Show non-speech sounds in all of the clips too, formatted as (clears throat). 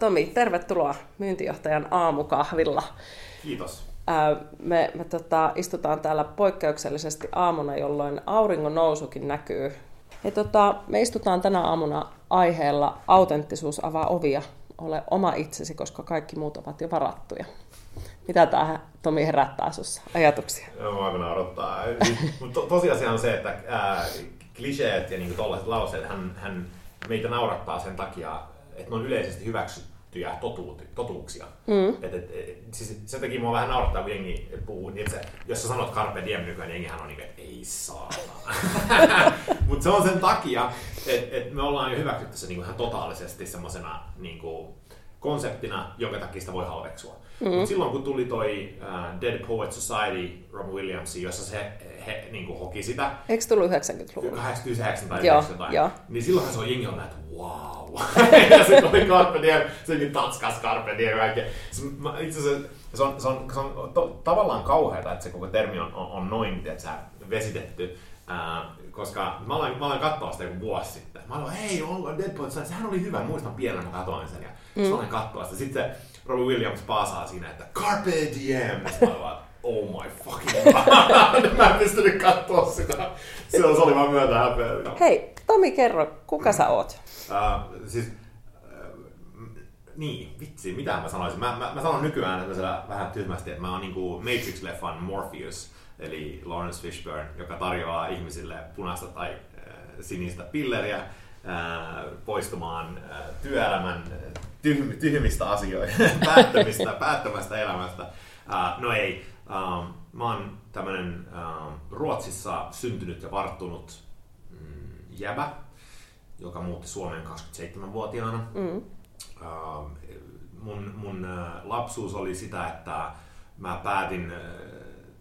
Tomi, tervetuloa myyntijohtajan aamukahvilla. Kiitos. Me, me tota, istutaan täällä poikkeuksellisesti aamuna, jolloin auringon nousukin näkyy. Ja tota, me istutaan tänä aamuna aiheella autenttisuus avaa ovia. Ole oma itsesi, koska kaikki muut ovat jo varattuja. Mitä tämä Tomi herättää sinussa ajatuksia? Mä mennä odottaa. Mutta to, tosiasia on se, että ää, kliseet ja niin tollaiset lauseet, hän, hän meitä naurattaa sen takia, että ne on yleisesti hyväksytty tiettyjä totuut, totuuksia. Mm. Et, et, et, siis sen takia mua vähän naurattaa, kun jengi puhuu, niin että jos sä sanot carpe diem nykyään, niin jengihän on niin että ei saa. (laughs) Mutta se on sen takia, että et me ollaan jo hyväksytty se niin ihan totaalisesti semmoisena niin konseptina, jonka takia sitä voi halveksua. Mm. Mut silloin kun tuli toi uh, Dead Poet Society Robin Williams, jossa se he, niin kuin hoki sitä. Eikö tullut 90-luvulla? 89 tai 90 niin silloinhan se on jengi on että wow. (laughs) ja sitten oli Carpe Diem, sekin tatskas Carpe Diem kaikkea. Itse asiassa se on, se on, se on to, tavallaan kauheata, että se koko termi on, on, on noin että sä vesitetty. Uh, koska mä aloin, mä aloin katsoa sitä joku vuosi sitten. Mä aloin, hei, on Deadpool, sehän oli hyvä, muistan pienenä, mä katsoin sen. Ja mm. mä aloin katsoa sitä. Sitten se Robin Williams paasaa siinä, että Carpe Diem. Ja mä aloin, oh my fucking god. (laughs) mä en pystynyt katsoa sitä. Se oli vaan myötä häpeä. Hei, Tomi, kerro, kuka sä oot? Uh, siis, uh, niin, vitsi, mitä mä sanoisin? Mä, mä, mä sanon nykyään että vähän tyhmästi, että mä oon niinku Matrix-leffan Morpheus, eli Lawrence Fishburne, joka tarjoaa ihmisille punaista tai äh, sinistä pilleriä äh, poistumaan äh, työelämän tyhm, tyhmistä asioista, (laughs) päättämistä, päättämästä elämästä. No ei, uh, mä oon tämmönen uh, Ruotsissa syntynyt ja varttunut mm, jäbä, joka muutti Suomeen 27-vuotiaana. Mm. Uh, mun mun lapsuus oli sitä, että mä päätin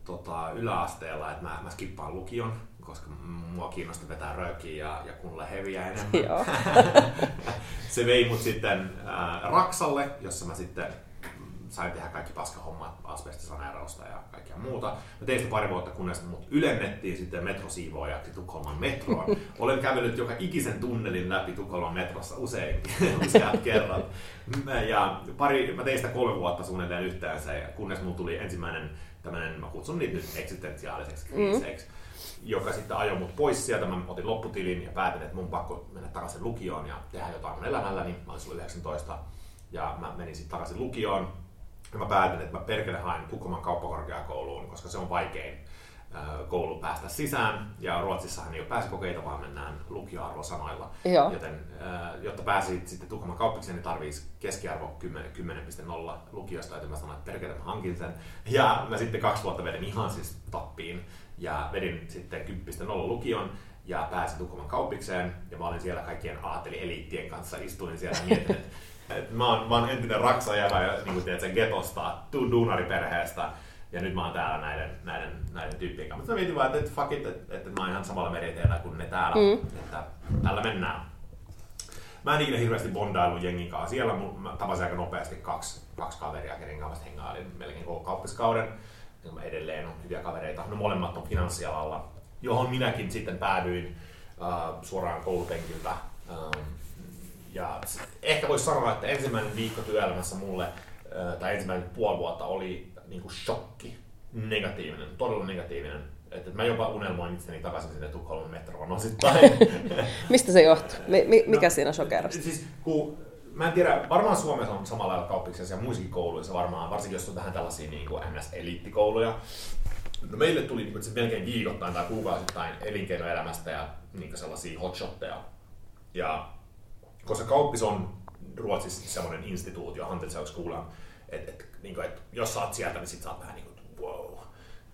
tota, yläasteella, että mä, mä skippaan lukion, koska mua kiinnosti vetää röökiä ja, ja kunnolla heviä enemmän. (laughs) se vei mut sitten äh, Raksalle, jossa mä sitten sain tehdä kaikki paskahommat, asbestisaneerausta ja kaikkea muuta. Mä tein sitä pari vuotta, kunnes mut ylennettiin sitten metrosiivoojaksi Tukholman metroon. (laughs) Olen kävellyt joka ikisen tunnelin läpi Tukholman metrossa usein, (laughs) useat kerrat. Ja pari, mä tein sitä kolme vuotta suunnilleen yhteensä, kunnes mulla tuli ensimmäinen tämmöinen, mä kutsun niitä nyt eksistentiaaliseksi kriiseiksi, mm. joka sitten ajoi mut pois sieltä. Mä otin lopputilin ja päätin, että mun pakko mennä takaisin lukioon ja tehdä jotain mun elämälläni. Mä olin 19 ja mä menin sitten takaisin lukioon. Ja mä päätin, että mä perkele haen Tukholman kauppakorkeakouluun, koska se on vaikein koulu päästä sisään. Ja Ruotsissahan ei ole pääsykokeita, vaan mennään lukioarvosanoilla. Joo. Joten jotta pääsit sitten Tukholman kauppikseen, niin tarvitsisi keskiarvo 10.0 lukiosta, joten mä sanoin, että perkele mä hankin sen. Ja mä sitten kaksi vuotta vedin ihan siis tappiin ja vedin sitten 10.0 lukion ja pääsin Tukholman kauppikseen ja mä olin siellä kaikkien aateli-eliittien kanssa, istuin siellä ja mietin, että (laughs) et mä, oon, mä oon entinen raksajävä ja niin kuin tiedät, sen getosta, duunariperheestä ja nyt mä oon täällä näiden, näiden, näiden tyyppien kanssa. Mutta mä mietin vaan, että fuck it, että, että mä oon ihan samalla meriteellä kuin ne täällä, mm. että tällä mennään. Mä en ikinä hirveästi bondailu jengin kanssa. Siellä mä tapasin aika nopeasti kaksi, kaksi kaveria, kenen kanssa hengailin melkein koko kauppiskauden. Ja mä edelleen on hyviä kavereita. No molemmat on finanssialalla, johon minäkin sitten päädyin uh, suoraan koulupenkiltä. Um, ja ehkä voisi sanoa, että ensimmäinen viikko työelämässä mulle, uh, tai ensimmäinen puoli vuotta oli niin kuin shokki, negatiivinen, todella negatiivinen. Että mä jopa unelmoin itseni takaisin sinne Tukholman metroon osittain. (laughs) Mistä se johtuu? Mi- mikä no, siinä shokerasti? Siis, kun, mä en tiedä, varmaan Suomessa on samalla lailla kauppiksessa ja muissakin kouluissa varmaan, varsinkin jos on vähän tällaisia niin kuin NS-eliittikouluja. No meille tuli niin kuin, se melkein viikoittain tai kuukausittain elinkeinoelämästä ja niin sellaisia hotshotteja. Ja koska kauppis on Ruotsissa semmoinen instituutio, Handelshögskolan, että et, niin et, jos sä oot sieltä, niin sit sä oot vähän niin kuin, wow.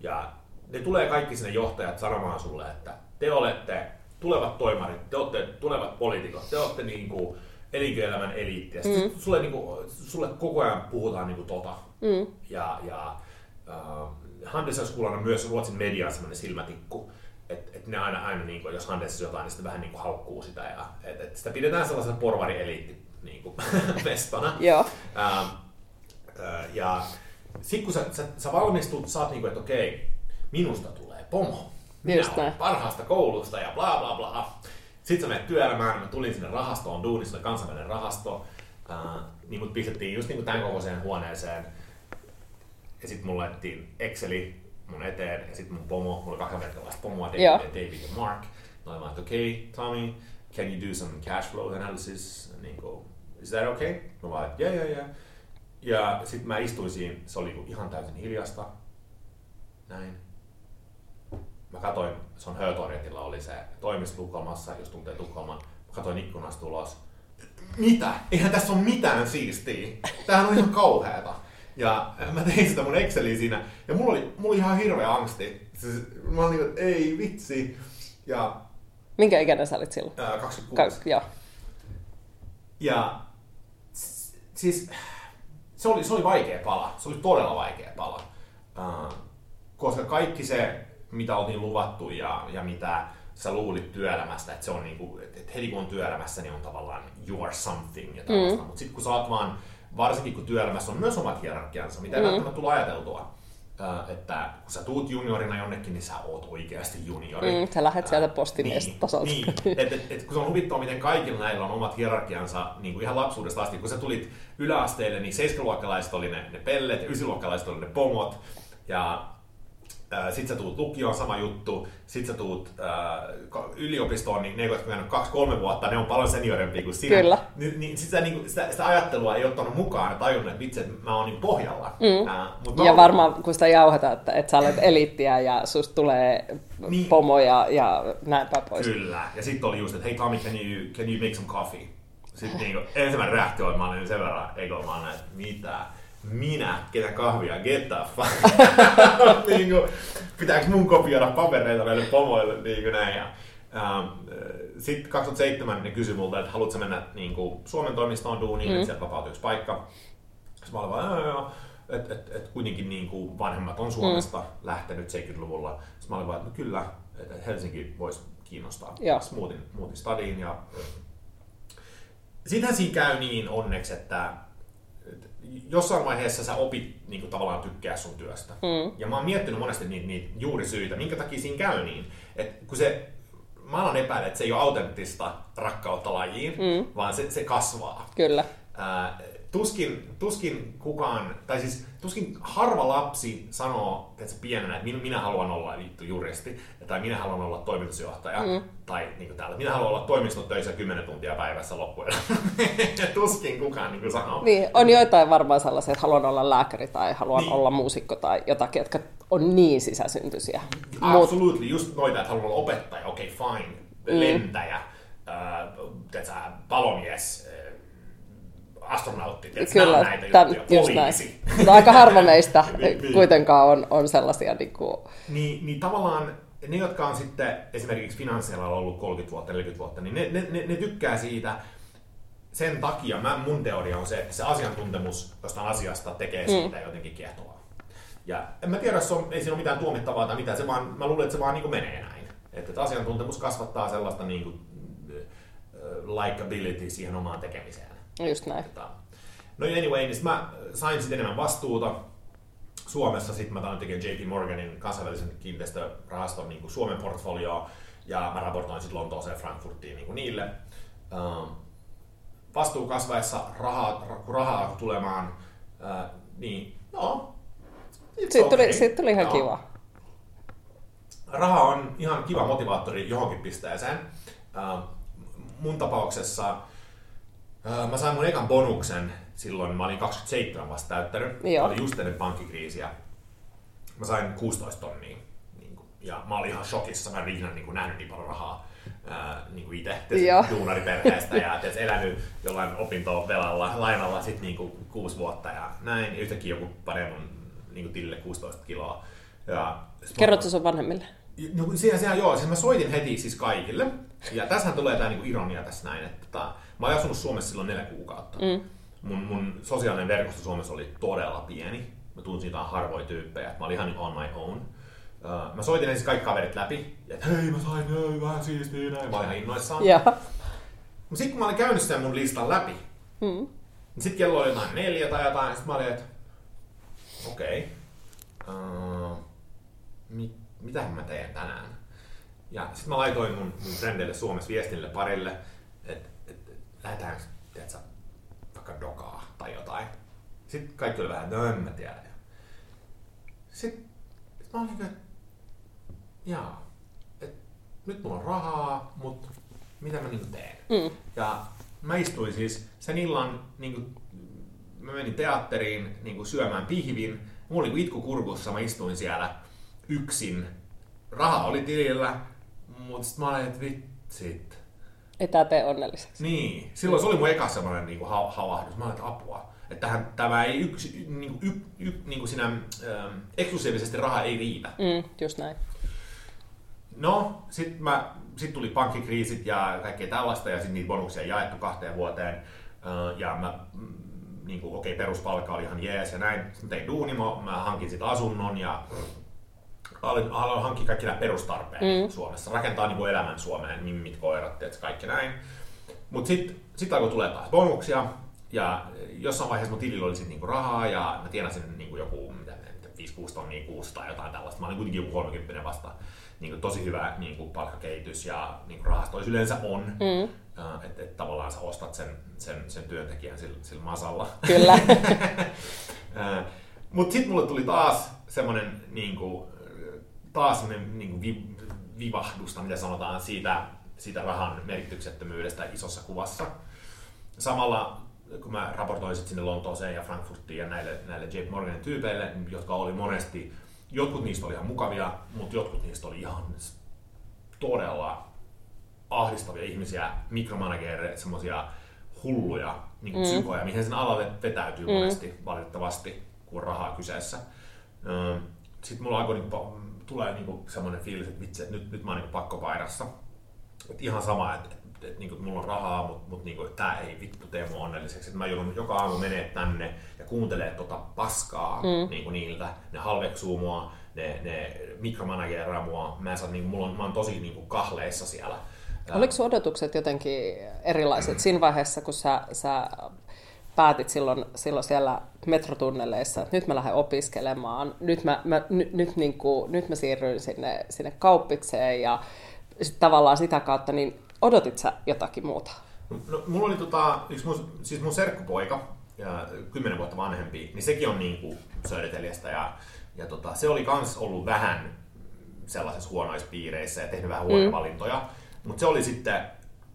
Ja ne tulee kaikki sinne johtajat sanomaan sulle, että te olette tulevat toimarit, te olette tulevat poliitikot, te olette niin kuin elinkeinoelämän eliittiä. Mm. Sulle, niinku, sulle koko ajan puhutaan niinku tota. Mm. Ja, ja uh, Handelshögskolan on myös Ruotsin median sellainen silmätikku. Että et ne aina, aina niin kuin, jos Handelsissa jotain, niin sitten vähän niin kuin haukkuu sitä. Ja, et, et sitä pidetään sellaisena porvari-eliitti niin kuin, (laughs) mestona. Joo. Uh, ja sitten kun sä, sä, sä valmistut, sä oot niin kuin, että okei, minusta tulee pomo. Minä Just olen näin. parhaasta koulusta ja bla bla bla. Sitten sä menet työelämään, mä tulin sinne rahastoon, duunissa kansainvälinen rahasto, niin mut pistettiin just niin kuin tämän kokoiseen huoneeseen. Ja sitten mulle laitettiin Exceli mun eteen, ja sitten mun pomo, mulla oli kaksi amerikkalaista pomoa, David, Joo. David ja Mark. Mä olin vaan, että okei, okay, Tommy, can you do some cash flow analysis? Niin kuin, is that okay? Mä vaan, että yeah, yeah, yeah. Ja sitten mä istuin siinä, se oli niinku ihan täysin hiljasta. Näin. Mä katsoin, se on Hötorgetilla oli se toimisto Tukholmassa, jos tuntee Tukholman. Mä katsoin ikkunasta ulos. Mitä? Eihän tässä ole mitään siistiä. Tämähän on ihan kauheata. Ja mä tein sitä mun Exceliin siinä. Ja mulla oli, mulla oli ihan hirveä angsti. Siis, mä olin niin, että ei vitsi. Ja Minkä ikäinen sä olit silloin? ää, 26. Ka- joo. Ja siis se oli, se oli vaikea pala. Se oli todella vaikea pala. Uh, koska kaikki se, mitä oltiin luvattu ja, ja mitä sä luulit työelämästä, että se on niinku, että et heti kun on työelämässä, niin on tavallaan you are something ja tällaista. Mm. Mutta sitten kun sä oot vaan, varsinkin kun työelämässä on myös omat hierarkiansa, mitä ei mm. välttämättä tulla ajateltua, että kun sä tuut juniorina jonnekin, niin sä oot oikeasti juniori. Mm, sä lähdet sieltä Ää, postimiestotasolta. Niin, niin. Et, et, et, kun se on huvittava, miten kaikilla näillä on omat hierarkiansa niin kuin ihan lapsuudesta asti. Kun sä tulit yläasteelle, niin 7-luokkalaiset oli ne, ne pellet, 9-luokkalaiset oli ne pomot. Ja äh, sit sä tuut lukioon, sama juttu. Sit sä tuut äh, yliopistoon, niin ne, jotka on käynyt kaksi-kolme vuotta, ne on paljon seniorempia kuin sinä. Kyllä. Niin, niin sitä, niin sitä, sitä, ajattelua ei ottanut mukaan ja tajunnut, että vitsi, että mä oon niin pohjalla. Mm. Äh, mut mä Ja oon- varmaan kun sitä jauhetaan, että, että sä olet eliittiä ja susta tulee Niin. pomoja ja näin päin pois. Kyllä. Ja sitten oli just, että hei Tommy, can you, can you make some coffee? Sitten niinku, ensimmäinen reaktio oli, mä olin sen verran egomaana, että mitä? Minä, ketä kahvia, get the fuck. niinku, pitääkö mun kopioida papereita näille pomoille, niinku näin. Ja, ähm, sitten 2007 ne kysyi multa, että haluatko mennä niinku, Suomen toimistoon duuniin, mm. että sieltä vapautui yksi paikka. Sitten mä olin vaan, joo, joo. Että et, et kuitenkin niin kuin vanhemmat on Suomesta mm. lähtenyt 70-luvulla. Sitten mä olin vaan, että no kyllä, että et Helsinki voisi kiinnostaa. Sitten muutin, muutin stadiin ja Sittenhän siinä käy niin onneksi, että jossain vaiheessa sä opit niin kuin, tavallaan tykkää sun työstä. Mm. Ja mä oon miettinyt monesti niitä, niitä juurisyitä, minkä takia siinä käy niin. Että kun se, mä alan epäillä, että se ei ole autenttista rakkautta lajiin, mm. vaan se, se kasvaa. Kyllä. Ää, tuskin, tuskin kukaan, tai siis tuskin harva lapsi sanoo että se pienenä, että minä, minä haluan olla vittu juristi, tai minä haluan olla toimitusjohtaja, mm. tai niin kuin täällä, minä haluan olla toimistotöissä 10 tuntia päivässä loppujen. (laughs) tuskin kukaan niin kuin sanoo. Niin, on joitain varmaan sellaisia, että haluan olla lääkäri tai haluan Niin. olla muusikko tai jotakin, jotka on niin sisäsyntyisiä. Mut, Absolutely, just noita, että haluan olla opettaja, okei okay, fine, lentäjä, äh, palomies, astronautti, nämä kyllä, on näitä täm, juttuja, just näin. poliisi. (laughs) Mutta aika harva meistä Niin, niin. kuitenkaan on, on sellaisia niin kuin, Niin, niin tavallaan ne, jotka on sitten esimerkiksi finanssialalla ollut 30 vuotta, 40 vuotta, niin ne, ne, ne, ne tykkää siitä sen takia, mä, mun teoria on se, että se asiantuntemus jostain asiasta tekee siitä mm. jotenkin kiehtovaa. Ja en mä tiedä, se on, ei siinä ole mitään tuomittavaa tai mitään, se vaan, mä luulen, että se vaan niin menee näin. Että, että asiantuntemus kasvattaa sellaista niin kuin, likability siihen omaan tekemiseen. Just näin. Tota, No anyway, niin sit mä sain sitten enemmän vastuuta. Suomessa sitten mä aloin tekemään JP Morganin kansainvälisen kiinteistörahaston niin kuin Suomen portfolioa ja mä raportoin sitten Lontooseen ja Frankfurtiin niin kuin niille. Ähm, vastuu kasvaessa, rahaa, kun rahaa alkoi tulemaan, äh, niin no, it's Siitä tuli, okay. siitä tuli ihan Joo. kiva. Raha on ihan kiva motivaattori johonkin pisteeseen. Äh, mun tapauksessa mä sain mun ekan bonuksen silloin, mä olin 27 vasta täyttänyt. Joo. Mä olin just ennen pankkikriisiä. Mä sain 16 tonnia. Niin kuin, ja mä olin ihan shokissa, mä en ikinä niin kuin, nähnyt niin paljon rahaa ää, niin kuin itse (laughs) duunariperheestä ja tiedätkö, elänyt jollain opintovelalla, lainalla sit niin kuin, kuusi vuotta ja näin. Ja yhtäkkiä joku panee mun niin kuin, tilille 16 kiloa. Ja Kerrotko sun vanhemmille? No, sehän, sehän joo, siis mä soitin heti siis kaikille. Ja tässähän tulee tämä niinku ironia tässä näin, että tota, mä olin asunut Suomessa silloin neljä kuukautta. Mm. Mun, mun sosiaalinen verkosto Suomessa oli todella pieni. Mä tunsin jotain harvoja tyyppejä. Mä olin ihan niin on my own. Uh, mä soitin ensin kaikki kaverit läpi, että hei mä sain hei, vähän siistiä näin. Mä olin ihan innoissaan. Mutta sitten kun mä olin käynyt sen mun listan läpi, mm. niin sitten kello oli jotain neljä tai jotain, ja sitten mä olin, että okei, okay, uh, mit, mitähän mä teen tänään? Ja sitten mä laitoin mun, mun frendeille Suomessa viestille parille, et, et, lähdetään, tiedätkö, vaikka dokaa tai jotain. Sitten kaikki oli vähän, no en mä tiedä. Sitten sit mä olin, että jaa, et, nyt mulla on rahaa, mutta mitä mä niinku teen? Mm. Ja mä istuin siis sen illan, niinku, mä menin teatteriin niinku syömään pihvin. Mulla oli itku kurkussa, mä istuin siellä yksin. Raha oli tilillä, mutta sitten mä olin, että vitsit. Ei tää tee onnelliseksi. Niin. Silloin se oli mun eka semmoinen niinku ha- havahdus. Mä olin, että apua. Että tähän, tämä ei yksi, niinku, y, y, niinku sinä, ähm, eksklusiivisesti raha ei riitä. Mm, just näin. No, sitten mä, sit tuli pankkikriisit ja kaikkea tällaista ja sitten niitä bonuksia jaettu kahteen vuoteen. Äh, ja mä, mm, niin kuin, okei, okay, peruspalkka oli ihan jees ja näin. Sitten tein duuni, mä hankin sitten asunnon ja haluan hankkia kaikki nämä perustarpeet mm. Suomessa. Rakentaa niin kuin elämän Suomeen, mimmit, koirat, että kaikki näin. Mutta sitten sit alkoi tulee taas bonuksia, ja jossain vaiheessa mun tilillä oli sitten niinku rahaa, ja mä tienasin niinku joku mitä, 5-6 tonnia kuussa tai jotain tällaista. Mä olin kuitenkin joku 30 vasta. Niinku tosi hyvä niinku palkkakehitys ja niinku rahastoissa yleensä on. Mm. Että et tavallaan sä ostat sen, sen, sen työntekijän sillä, sillä masalla. Kyllä. (laughs) Mutta sitten mulle tuli taas semmoinen niinku, taas niin kuin vi, vivahdusta, mitä sanotaan, siitä, siitä rahan merkityksettömyydestä isossa kuvassa. Samalla kun mä raportoin sinne Lontooseen ja Frankfurtiin ja näille, näille J. Morganin tyypeille, jotka oli monesti, jotkut niistä oli ihan mukavia, mutta jotkut niistä oli ihan todella ahdistavia ihmisiä, mikromanagereita, semmoisia hulluja niin kuin mm. psykoja, mihin sen alalle vetäytyy mm. monesti valitettavasti, kun on rahaa kyseessä. Sitten mulla alkoi niin tulee niinku semmoinen fiilis, että vitsi, että nyt, nyt mä oon niinku pakkopaidassa. Et ihan sama, että et, et, niinku, mulla on rahaa, mutta mut, niinku, tämä ei vittu tee mua onnelliseksi. Et mä joudun joka aamu menee tänne ja kuuntelee tota paskaa mm. niinku, niiltä. Ne halveksuu mua, ne, ne mikromanageraa mua. Mä, saan, niinku, mulla on, mä oon tosi niinku, kahleissa siellä. Oliko odotukset jotenkin erilaiset (clears throat) siinä vaiheessa, kun sä, sä päätit silloin, silloin siellä metrotunneleissa, että nyt mä lähden opiskelemaan, nyt mä, mä, nyt, nyt, niin kuin, nyt mä siirryin sinne, sinne kauppikseen ja sit tavallaan sitä kautta, niin odotit sä jotakin muuta? No, mulla oli tota, yksi mun, siis mun serkkupoika, ja kymmenen vuotta vanhempi, niin sekin on niin kuin söydetelijästä ja, ja tota, se oli kans ollut vähän sellaisissa huonoissa piireissä ja tehnyt vähän huonoja mm. valintoja, mutta se oli sitten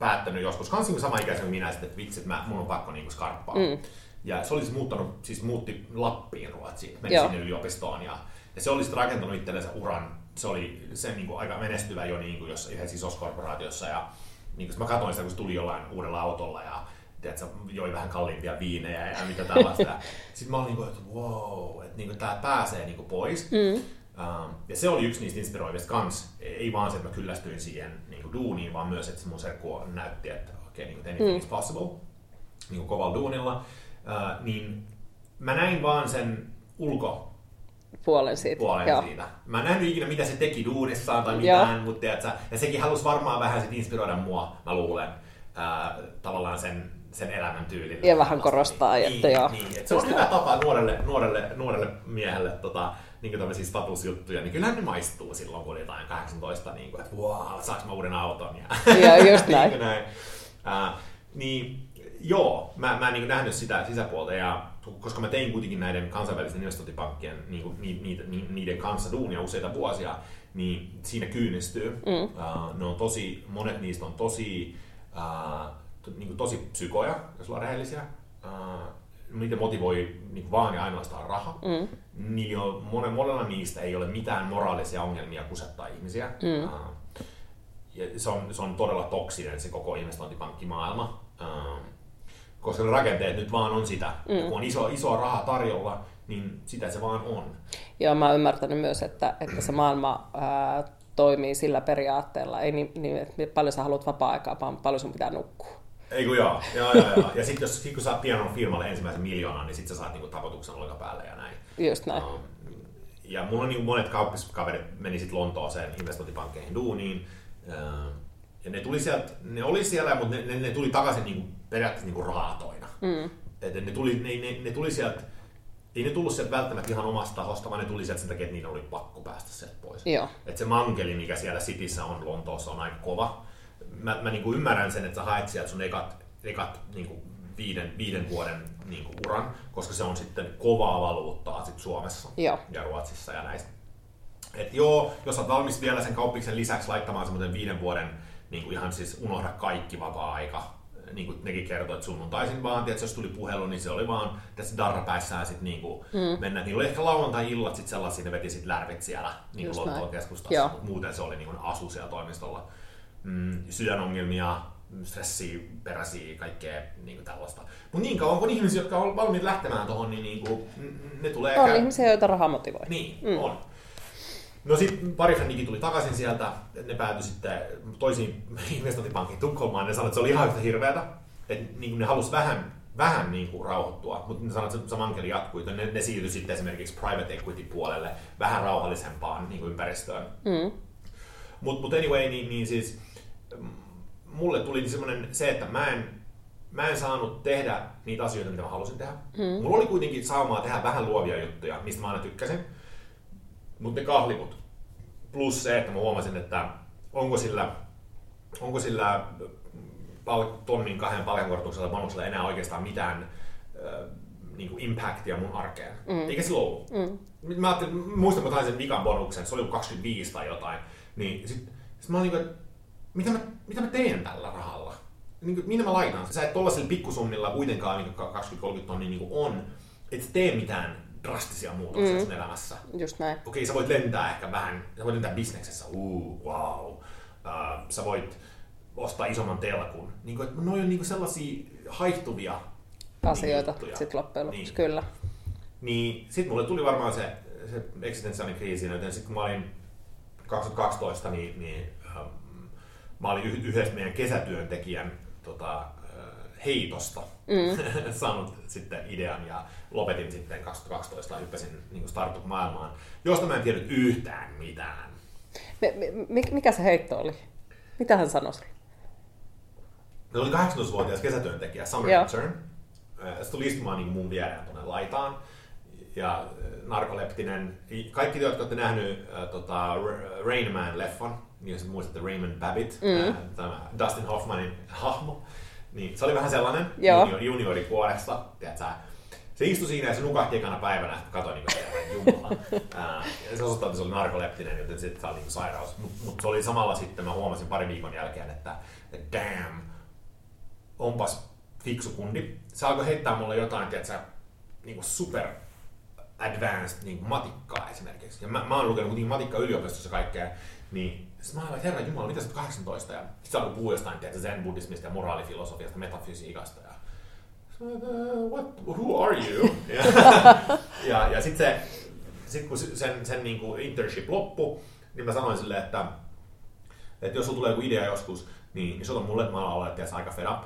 päättänyt joskus, kans niin sama ikäisen kuin minä, että vitsi, että mä, mun on pakko niin skarppaa. Mm. Ja se olisi muuttanut, siis muutti Lappiin Ruotsiin, meni Joo. sinne yliopistoon ja, ja se oli sitten rakentanut itsellensä uran. Se oli se niin kuin aika menestyvä jo niin kuin jossain yhdessä isossa korporaatiossa ja niin kuin, mä katsoin sitä, kun se tuli jollain uudella autolla ja tiedätkö, joi vähän kalliimpia viinejä ja mitä tällaista. (laughs) Sitten mä olin niin kuin, että wow, että niin kuin, tämä pääsee niin kuin pois. Mm. Um, ja se oli yksi niistä inspiroivista kans. Ei vaan se, että mä kyllästyin siihen kuin duuniin, vaan myös, että se mun serkku näytti, että okei, okay, niin anything mm. is possible, niin kuin kovalla duunilla. Uh, niin mä näin vaan sen ulko puolen siitä. Puolen Joo. siitä. Mä en nähnyt ikinä, mitä se teki duunissaan tai mitään, Joo. mutta tiedätkö, ja sekin halusi varmaan vähän sit inspiroida mua, mä luulen, uh, tavallaan sen, sen elämän tyylin. Ja vähän korostaa, niin, että joo. Niin, että se on hyvä tapa nuorelle, nuorelle, nuorelle miehelle tota, niin tämmöisiä statusjuttuja, niin kyllähän ne maistuu silloin, kun oli jotain 18, niin kuin, että wow, saaks mä uuden auton? Ja, (laughs) ja just (laughs) näin. niin, näin. Uh, niin joo, mä, mä en niin nähnyt sitä sisäpuolta, ja koska mä tein kuitenkin näiden kansainvälisten investointipankkien niin kuin, niiden, niiden kanssa duunia useita vuosia, niin siinä kyynistyy. Mm. Uh, ne on tosi, monet niistä on tosi, uh, niin kuin tosi psykoja, jos ollaan rehellisiä. Uh, niitä motivoi niin vaan ja ainoastaan raha. Mm. Jo, monen, monella niistä ei ole mitään moraalisia ongelmia kusettaa ihmisiä. Mm. Uh, ja se, on, se on todella toksinen se koko investointipankkimaailma. Uh, koska ne rakenteet nyt vaan on sitä. Mm. Ja kun on iso, iso raha tarjolla, niin sitä se vaan on. Joo, mä oon ymmärtänyt myös, että, että se maailma ää, toimii sillä periaatteella, ei niin, niin että paljon sä haluat vapaa-aikaa, vaan paljon sun pitää nukkua. Ei kun joo, joo, joo, joo. Ja sitten jos sit kun saat pianon firmalle ensimmäisen miljoonan, niin sitten sä saat niinku tapotuksen olkapäälle ja näin. Just näin. Um, ja mulla on niin monet kauppiskaverit meni sitten Lontooseen investointipankkeihin duuniin. Uh, ja ne, tuli sieltä, ne oli siellä, mutta ne, ne, ne tuli takaisin niinku, periaatteessa niinku raatoina. Mm. Et ne, tuli, ne, ne, ne tuli sieltä ei ne tullut sieltä välttämättä ihan omasta tahosta, vaan ne tuli sieltä sen takia, että niiden oli pakko päästä sieltä pois. Joo. Et se mankeli, mikä siellä Cityssä on Lontoossa, on aika kova. Mä, mä niinku ymmärrän sen, että sä haet sieltä sun ekat, ekat niinku viiden, viiden vuoden niinku uran, koska se on sitten kovaa valuuttaa sit Suomessa Joo. ja Ruotsissa ja näistä. Et joo, jos olet valmis vielä sen kauppiksen lisäksi laittamaan semmoisen viiden vuoden niin kuin ihan siis unohda kaikki vapaa-aika, niin kuin nekin kertoi, että sunnuntaisin vaan, että jos tuli puhelu, niin se oli vaan tässä darrapäissään sitten niin kuin mm. mennä. Niillä oli ehkä lauantai-illat sitten sellaisia, ne veti sitten lärvit siellä niin kuin Lontoon keskustassa. Joo. Muuten se oli niin kuin asu siellä toimistolla. Mm, sydänongelmia, stressiä, peräsiä, kaikkea niin kuin tällaista. Mutta niin kauan kun ihmisiä, jotka on valmiit lähtemään tuohon, niin, niin kuin, ne tulee... On käy- ihmisiä, joita raha motivoi. niin, mm. on. No sitten pari frendikin tuli takaisin sieltä, ne päätyi sitten toisiin investointipankkiin Tukholmaan, ne sanoivat, että se oli ihan yhtä hirveätä, että niin ne halusi vähän, vähän niin kuin rauhoittua, mutta ne sanoivat, että se mankeli jatkui, ne, ne siirtyi sitten esimerkiksi private equity puolelle vähän rauhallisempaan niin kuin ympäristöön. Mm. Mutta mut anyway, niin, niin siis mm, mulle tuli semmoinen se, että mä en, mä en saanut tehdä niitä asioita, mitä mä halusin tehdä. Mm. Mulla oli kuitenkin saumaa tehdä vähän luovia juttuja, mistä mä aina tykkäsin. Mutta ne kahlimut, plus se, että mä huomasin, että onko sillä, onko sillä pal- tonnin kahden palkankorotuksella panoksella enää oikeastaan mitään äh, niin kuin impactia mun arkeen. Mm. Eikä sillä ollut. Mm. Mä ajattelin, muistan, kun mä tain sen vikan bonuksen, se oli joku 25 tai jotain, niin sit, sit mä olin niin kuin, että mitä mä, mitä mä teen tällä rahalla? Niin kuin, minne mä laitan? Sä et tollasilla pikkusummilla kuitenkaan niin 20-30 tonnia niin on, et tee mitään drastisia muutoksia mm. sun elämässä. Just näin. Okei, sä voit lentää ehkä vähän, sä voit lentää bisneksessä, uu, wow. Uh, sä voit ostaa isomman telkun. Niin kuin, että noi on niin kuin sellaisia haihtuvia Asioita juttuja. sitten loppujen lopuksi, Niin. kyllä. Niin sit mulle tuli varmaan se, se eksistentiaalinen kriisi, joten sitten kun mä olin 2012, niin, niin mä olin yh- yhdessä meidän kesätyöntekijän tota, heitosta mm. (laughs) saanut sitten idean ja lopetin sitten 2012 ja hyppäsin niin startup-maailmaan, josta mä en tiedä yhtään mitään. Mi- mi- mikä se heitto oli? Mitä hän sanoi? Se oli 18-vuotias kesätyöntekijä, summer Joo. intern. Se tuli istumaan niin mun viereen tuonne laitaan. Ja narkoleptinen. Kaikki te, jotka olette nähnyt äh, tota, Rain Man-leffon, jos muistatte Raymond Babbitt, mm. tämä Dustin Hoffmanin hahmo, niin se oli vähän sellainen Joo. junior, juniorikuoresta, tiedätkö, se istui siinä ja se nukahti ekana päivänä, että katsoi niin kuin, jumala. (laughs) Ää, se osoittautui, että se oli narkoleptinen, joten se oli niin sairaus. Mutta mut se oli samalla sitten, mä huomasin parin viikon jälkeen, että, että damn, onpas fiksu kundi. Se alkoi heittää mulle jotain, tiedätkö, niin kuin super advanced niin kuin matikkaa esimerkiksi. Ja mä, mä oon lukenut kuitenkin matikkaa yliopistossa kaikkea, niin sitten mä olin, että herra jumala, mitä sä oot 18? Ja sitten se alkoi puhua jostain, tiedätkö, zen-buddhismista ja moraalifilosofiasta, metafysiikasta. Ja "Uh, what, who are you? (laughs) ja ja, ja sitten se, sit kun sen, sen niin kuin internship loppu, niin mä sanoin silleen, että, että jos sulla tulee joku idea joskus, niin, niin soita mulle, että mä olen olla aika fed up.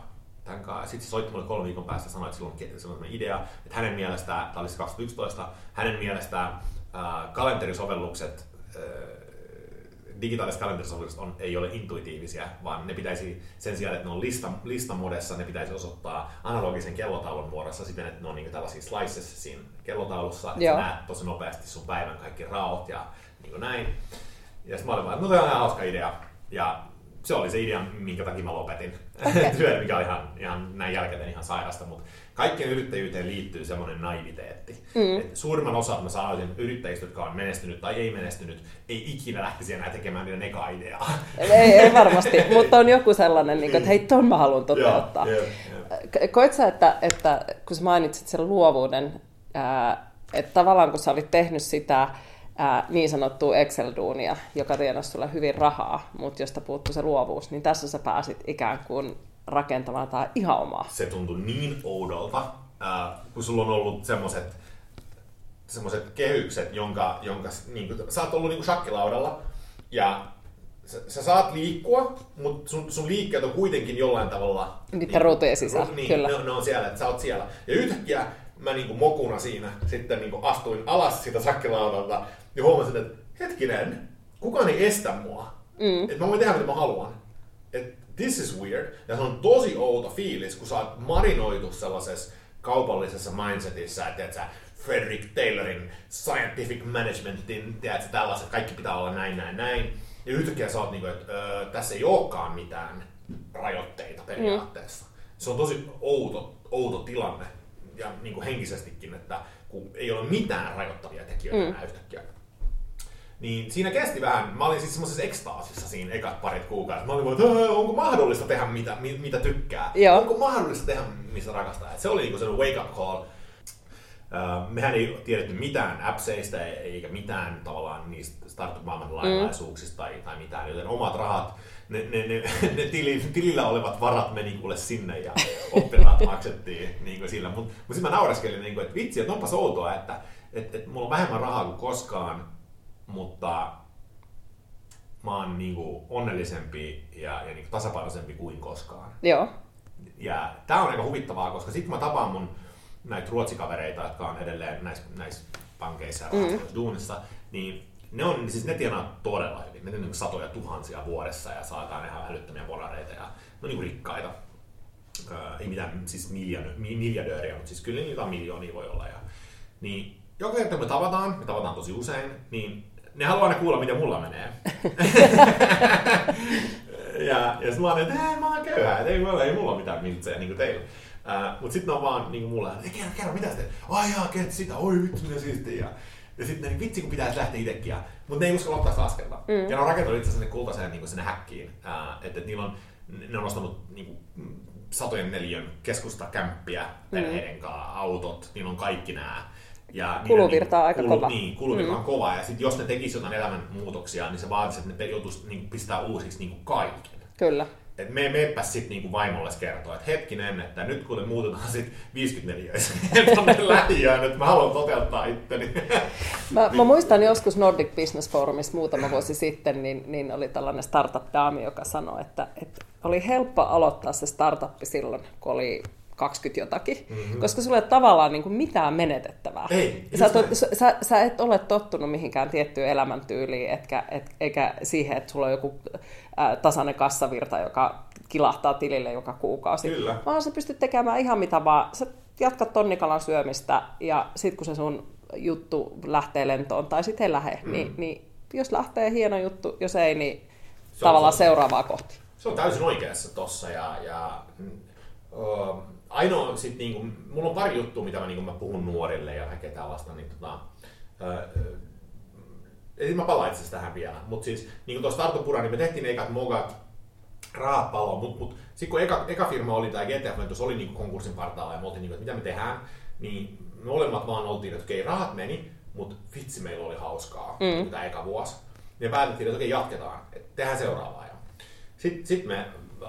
Sitten se soitti mulle kolme viikon päästä ja sanoi, että sillä on sellainen idea, että hänen mielestään, tämä oli se 2011, hänen mielestään äh, kalenterisovellukset, äh, digitaaliset kalenterisovellukset on, ei ole intuitiivisia, vaan ne pitäisi sen sijaan, että ne on lista, listamodessa, ne pitäisi osoittaa analogisen kellotaulun muodossa siten, että ne on niin tällaisia slices siinä kellotaulussa, että Joo. sä näet tosi nopeasti sun päivän kaikki raot ja niin kuin näin. Ja sitten mä olin vaan, että no on ihan hauska idea. Ja se oli se idea, minkä takia mä lopetin Okei. (laughs) työn, mikä oli ihan, ihan näin jälkeen ihan sairasta, mutta kaikkeen yrittäjyyteen liittyy semmoinen naiviteetti. Mm. Et suurimman osa, mä sanoisin, yrittäjistä, jotka on menestynyt tai ei menestynyt, ei ikinä lähtisi enää tekemään niiden eka ideaa. Ei, ei varmasti, (laughs) mutta on joku sellainen, niin kuin, että hei, ton mä haluan toteuttaa. Koet sä, että, että kun sä mainitsit sen luovuuden, että tavallaan kun sä olit tehnyt sitä ää, niin sanottua Excel-duunia, joka tienasi sulle hyvin rahaa, mutta josta puuttuu se luovuus, niin tässä sä pääsit ikään kuin rakentamaan jotain ihan omaa. se tuntui niin oudolta, äh, kun sulla on ollut semmoset, semmoset kehykset, jonka, jonka niin kuin, sä oot ollut niin kuin shakkilaudalla, ja sä, sä saat liikkua, mutta sun, sun liikkeet on kuitenkin jollain tavalla... Niiden niin, ruutujen sisällä, niin, kyllä. Ne, ne, on siellä, että sä oot siellä. Ja yhtäkkiä mä niinku mokuna siinä sitten niinku astuin alas siitä sakkilautalta ja huomasin, että hetkinen, kukaan ei estä mua. Mm. Että mä voin tehdä mitä mä haluan. Et this is weird. Ja se on tosi outo fiilis, kun sä oot marinoitu sellaisessa kaupallisessa mindsetissä, että sä, Frederick Taylorin scientific managementin, tiedätkö, tällaiset, kaikki pitää olla näin, näin, näin. Ja yhtäkkiä sä oot niinku, että öö, tässä ei olekaan mitään rajoitteita periaatteessa. Mm. Se on tosi outo, outo tilanne ja niinku henkisestikin, että kun ei ole mitään rajoittavia tekijöitä mm. yhtäkkiä. Niin siinä kesti vähän, mä olin siis semmoisessa ekstaasissa siinä ekat parit kuukaudet. Mä olin vaan, että onko mahdollista tehdä mitä, mitä tykkää? Joo. Onko mahdollista tehdä mistä rakastaa? Et se oli niinku sellainen wake up call. mehän ei tiedetty mitään appseista eikä mitään tavallaan niistä startup-maailman lainalaisuuksista mm. tai, tai mitään, joten omat rahat, ne, ne, ne, ne tili, tilillä olevat varat meni kuule sinne ja oppilaat (laughs) maksettiin niin kuin sillä. Mutta mut sitten mä naureskelin, niin kuin, että vitsi, että onpas outoa, että et, et mulla on vähemmän rahaa kuin koskaan, mutta mä oon niin kuin onnellisempi ja, ja niin tasapainoisempi kuin koskaan. Joo. Ja tää on aika huvittavaa, koska sitten mä tapaan mun näitä ruotsikavereita, jotka on edelleen näissä, näissä pankeissa ja mm. duunissa, niin ne, on, siis ne tienaa todella hyvin. Ne on niin satoja tuhansia vuodessa ja saataan ihan älyttömiä volareita ja ne on niin rikkaita. Öö, ei mitään siis miljardööriä, mutta siis kyllä niitä miljoonia voi olla. Ja, niin joka kerta me tavataan, me tavataan tosi usein, niin ne haluaa aina kuulla, miten mulla menee. (laughs) ja, ja sitten mä oon, että hei, mä oon köyhä, että ei, mulla, ei mulla ole mitään miltsejä niin kuin teillä. Uh, mutta sitten on vaan niin kuin mulla, että kerro, kerro, mitä sitten? Ai jaa, kerro sitä, oi vittu, mitä siistiä. Ja sitten niin vitsi, kun pitäisi lähteä itsekin. Mutta ne ei uskalla ottaa sitä askelta. Mm. Ja ne on rakentanut itse asiassa kultaiseen niin sinne häkkiin. Uh, että et niillä on, ne on ostanut niin kuin, satojen neljön keskustakämppiä perheiden mm. autot, niillä on kaikki nämä ja kuluvirta on aika kulu, kova. Niin, kuluvirta mm. on kova. Ja sitten jos ne tekisivät jotain elämänmuutoksia, niin se vaatisi, että ne joutuisi niin pistää uusiksi niin kaiken. Kyllä. Et me meppä sitten niinku vaimolle kertoa, että hetkinen, että nyt kun muutetaan sit 54 tuonne (laughs) lähiöön, että mä haluan toteuttaa itteni. (laughs) Mä, mä, muistan joskus Nordic Business Forumista muutama vuosi sitten, niin, niin oli tällainen startup-daami, joka sanoi, että, että oli helppo aloittaa se startup silloin, kun oli 20 jotakin, mm-hmm. koska sulla ei ole tavallaan niin kuin mitään menetettävää. Ei, sä, et, sä, sä et ole tottunut mihinkään tiettyyn elämäntyyliin, etkä, et, eikä siihen, että sulla on joku ä, tasainen kassavirta, joka kilahtaa tilille joka kuukausi. Kyllä. Vaan sä pystyt tekemään ihan mitä vaan. Sä jatkat tonnikalan syömistä ja sitten kun se sun juttu lähtee lentoon tai sitten ei lähde, mm. niin, niin jos lähtee hieno juttu, jos ei, niin se tavallaan se, seuraavaa kohti. Se on täysin oikeassa tossa ja, ja uh, ainoa sit niinku, mulla on pari juttua, mitä mä, niinku, mä puhun nuorille ja kaikkea tällaista, niin tota, Eli mä palaan itse tähän vielä, mutta siis niin kuin tuossa Startupura, niin me tehtiin ekat mogat, rahat paloa, mutta mut, sitten kun eka, eka firma oli tämä GTF Mentos, oli niin konkurssin partaalla ja me oltiin, niin kuin, että mitä me tehdään, niin me molemmat vaan oltiin, että okei, rahat meni, mutta vitsi meillä oli hauskaa mm. tämä eka vuosi. Ja päätettiin, että okei, jatketaan, että tehdään seuraavaa. Sitten sit me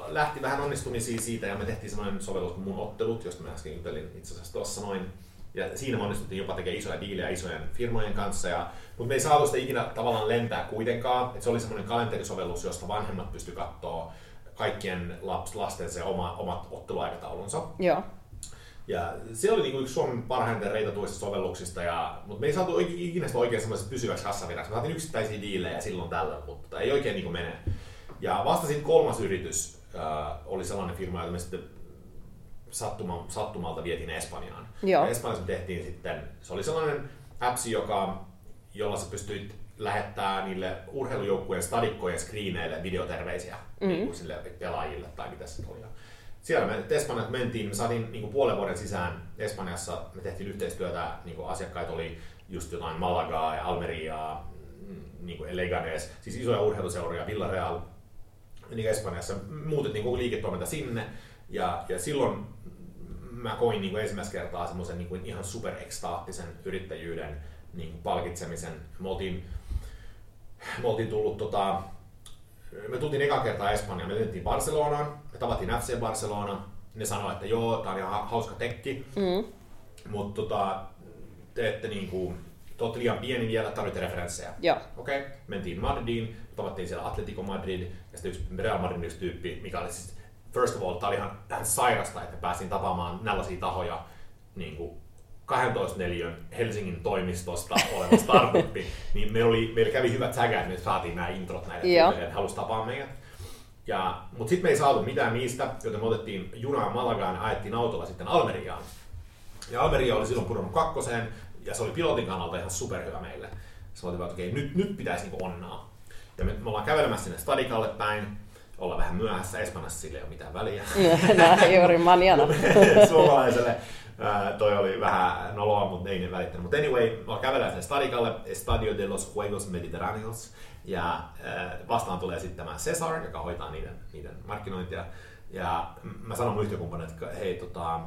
lähti vähän onnistumisia siitä ja me tehtiin sellainen sovellus kuin mun ottelut, josta mä äsken jutelin itse asiassa tuossa noin. Ja siinä me onnistuttiin jopa tekemään isoja diilejä isojen firmojen kanssa. Ja, mutta me ei saatu sitä ikinä tavallaan lentää kuitenkaan. Et se oli semmoinen kalenterisovellus, josta vanhemmat pysty katsoa kaikkien laps, lastensa oma, omat otteluaikataulunsa. Joo. Ja se oli niinku yksi Suomen parhaiten reitatuista sovelluksista, ja, mutta me ei saatu ikinä sitä oikein semmoisesta pysyväksi kassavirraksi. Me saatiin yksittäisiä diilejä silloin tällä, mutta ei oikein niinku mene. Ja vasta sitten kolmas yritys äh, oli sellainen firma, jota me sitten sattuma, sattumalta vietiin Espanjaan. Joo. Ja Espanjassa tehtiin sitten, se oli sellainen appsi, joka, jolla sä pystyit lähettää niille urheilujoukkueen stadikkojen screeneille videoterveisiä mm. niin kuin sille pelaajille tai mitä se oli. Siellä me Espanjassa mentiin, me saatiin niin kuin puolen vuoden sisään Espanjassa, me tehtiin yhteistyötä, niin kuin asiakkaita oli just jotain Malagaa ja Almeriaa, mm, niin kuin Leganes, siis isoja urheiluseuroja, Villarreal, niin Espanjassa muutettiin koko liiketoiminta sinne, ja, ja silloin mä koin niin kuin ensimmäistä kertaa semmoisen niin kuin ihan superekstaattisen yrittäjyyden niin kuin palkitsemisen. Me oltiin, me oltiin tullut tota, me tultiin eka kertaa Espanjaan, me lennettiin Barcelonaan, me tavattiin FC Barcelona, ne sanoivat, että joo, tää on ihan hauska tekki, mm. mutta tota, te ette niinku te olette liian pieni vielä, tarvitte referenssejä. Joo. Okei, okay. mentiin Madridiin, tavattiin siellä Atletico Madrid, ja sitten yksi Real Madridin yksi tyyppi, mikä oli siis, first of all, tämä oli ihan, ihan sairasta, että pääsin tapaamaan tällaisia tahoja, niin kuin 12 neliön Helsingin toimistosta oleva startuppi, (laughs) niin me oli, meillä kävi hyvät että me saatiin nämä introt näille tyypeille, että halusi tapaa meidät. Ja, mutta sitten me ei saatu mitään niistä, joten me otettiin junaa Malagaan ja ajettiin autolla sitten Almeriaan. Ja Almeria oli silloin pudonnut kakkoseen, ja se oli pilotin kannalta ihan superhyvä meille. Me oltiin, että okei, nyt, nyt pitäisi niinku onnaa. Ja me, me ollaan kävelemässä sinne Stadikalle päin, ollaan vähän myöhässä, Espanjassa sille ei ole mitään väliä. (laughs) Näin juuri manjana. (laughs) Suomalaiselle ää, toi oli vähän noloa, mutta ei ne välittänyt. Mutta anyway, mä kävelen sinne Stadikalle, Estadio de los Juegos Mediterraneos, ja ää, vastaan tulee sitten tämä Cesar, joka hoitaa niiden, niiden markkinointia. Ja mä sanon mun yhtiökumppanille, että hei, tota,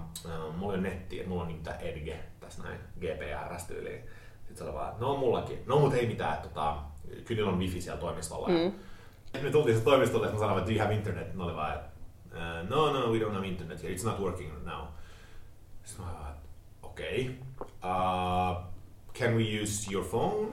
mulla on netti, että mulla on niin tää Edge tässä näin, GPRS-tyyliin. Sitten se oli vaan, no mullakin. No mut ei mitään, että tota, kyllä on wifi siellä toimistolla. Mm. Me tultiin se toimistolle, että mä sanoin, että do you have internet? Ne oli vaan, että uh, no, no, no, we don't have internet here. It's not working now. Sitten mä vaan, okei. Okay. Uh, can we use your phone?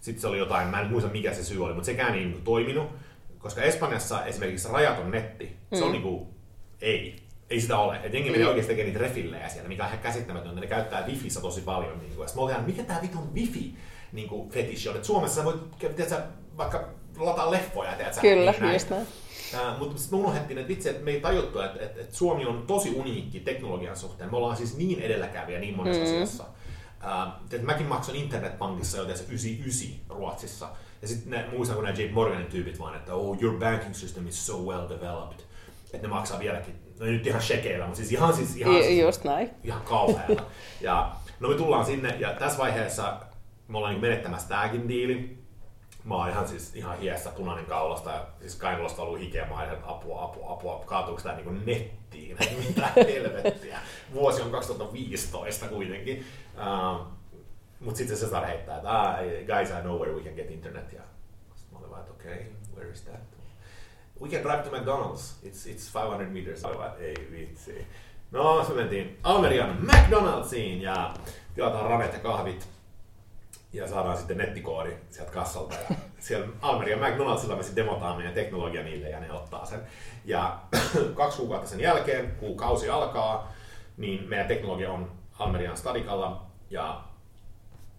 Sitten se oli jotain, mä en muista mikä se syy oli, mutta sekään ei niinku toiminut. Koska Espanjassa esimerkiksi rajaton netti, se on niinku, ei. Ei sitä ole. Et jengi menee oikeasti tekemään niitä refillejä siellä, mikä on ihan käsittämätöntä. Ne käyttää wifissä tosi paljon. Niin kuin. Ja sitten mä olin, mikä tää vitun wifi niin kuin fetishi on. Et Suomessa sä voit tiedätkö, vaikka lataa leffoja, tiedätkö, Kyllä, niin just näin. Uh, mutta sitten me unohdettiin, että vitsi, että me ei tajuttu, että, että, että Suomi on tosi uniikki teknologian suhteen. Me ollaan siis niin edelläkävijä niin monessa mm. asiassa. Uh, että mäkin maksoin internetpankissa jo tässä 99 Ruotsissa. Ja sitten muistan, kun nämä J. Morganin tyypit vaan, että oh, your banking system is so well developed. Että ne maksaa vieläkin, no ei nyt ihan shekeillä, mutta siis ihan, siis, ihan, Ju- Just näin. ihan kauhealla. ja no me tullaan sinne, ja tässä vaiheessa me ollaan niin menettämässä tääkin diili. Mä oon ihan siis ihan hiessä punainen kaulasta ja siis kainalosta ollut hikeä. Mä oon ihan, apua, apua, apua, kaatuuko tää niinku nettiin? (laughs) Mitä helvettiä. Vuosi on 2015 kuitenkin. Uh, mut sitten se Cesar heittää, että ah, guys, I know where we can get internet. Ja sit mä olin vaan, että okei, okay, where is that? We can drive to McDonald's. It's, it's 500 meters. Vitsi. No, se mentiin Almerian McDonald'siin ja tilataan ramet ja kahvit ja saadaan sitten nettikoodi sieltä kassalta. Ja siellä Almerian McDonaldsilla me sitten demotaan meidän teknologia niille ja ne ottaa sen. Ja (clears throat) kaksi kuukautta sen jälkeen, kun kausi alkaa, niin meidän teknologia on Almerian stadikalla ja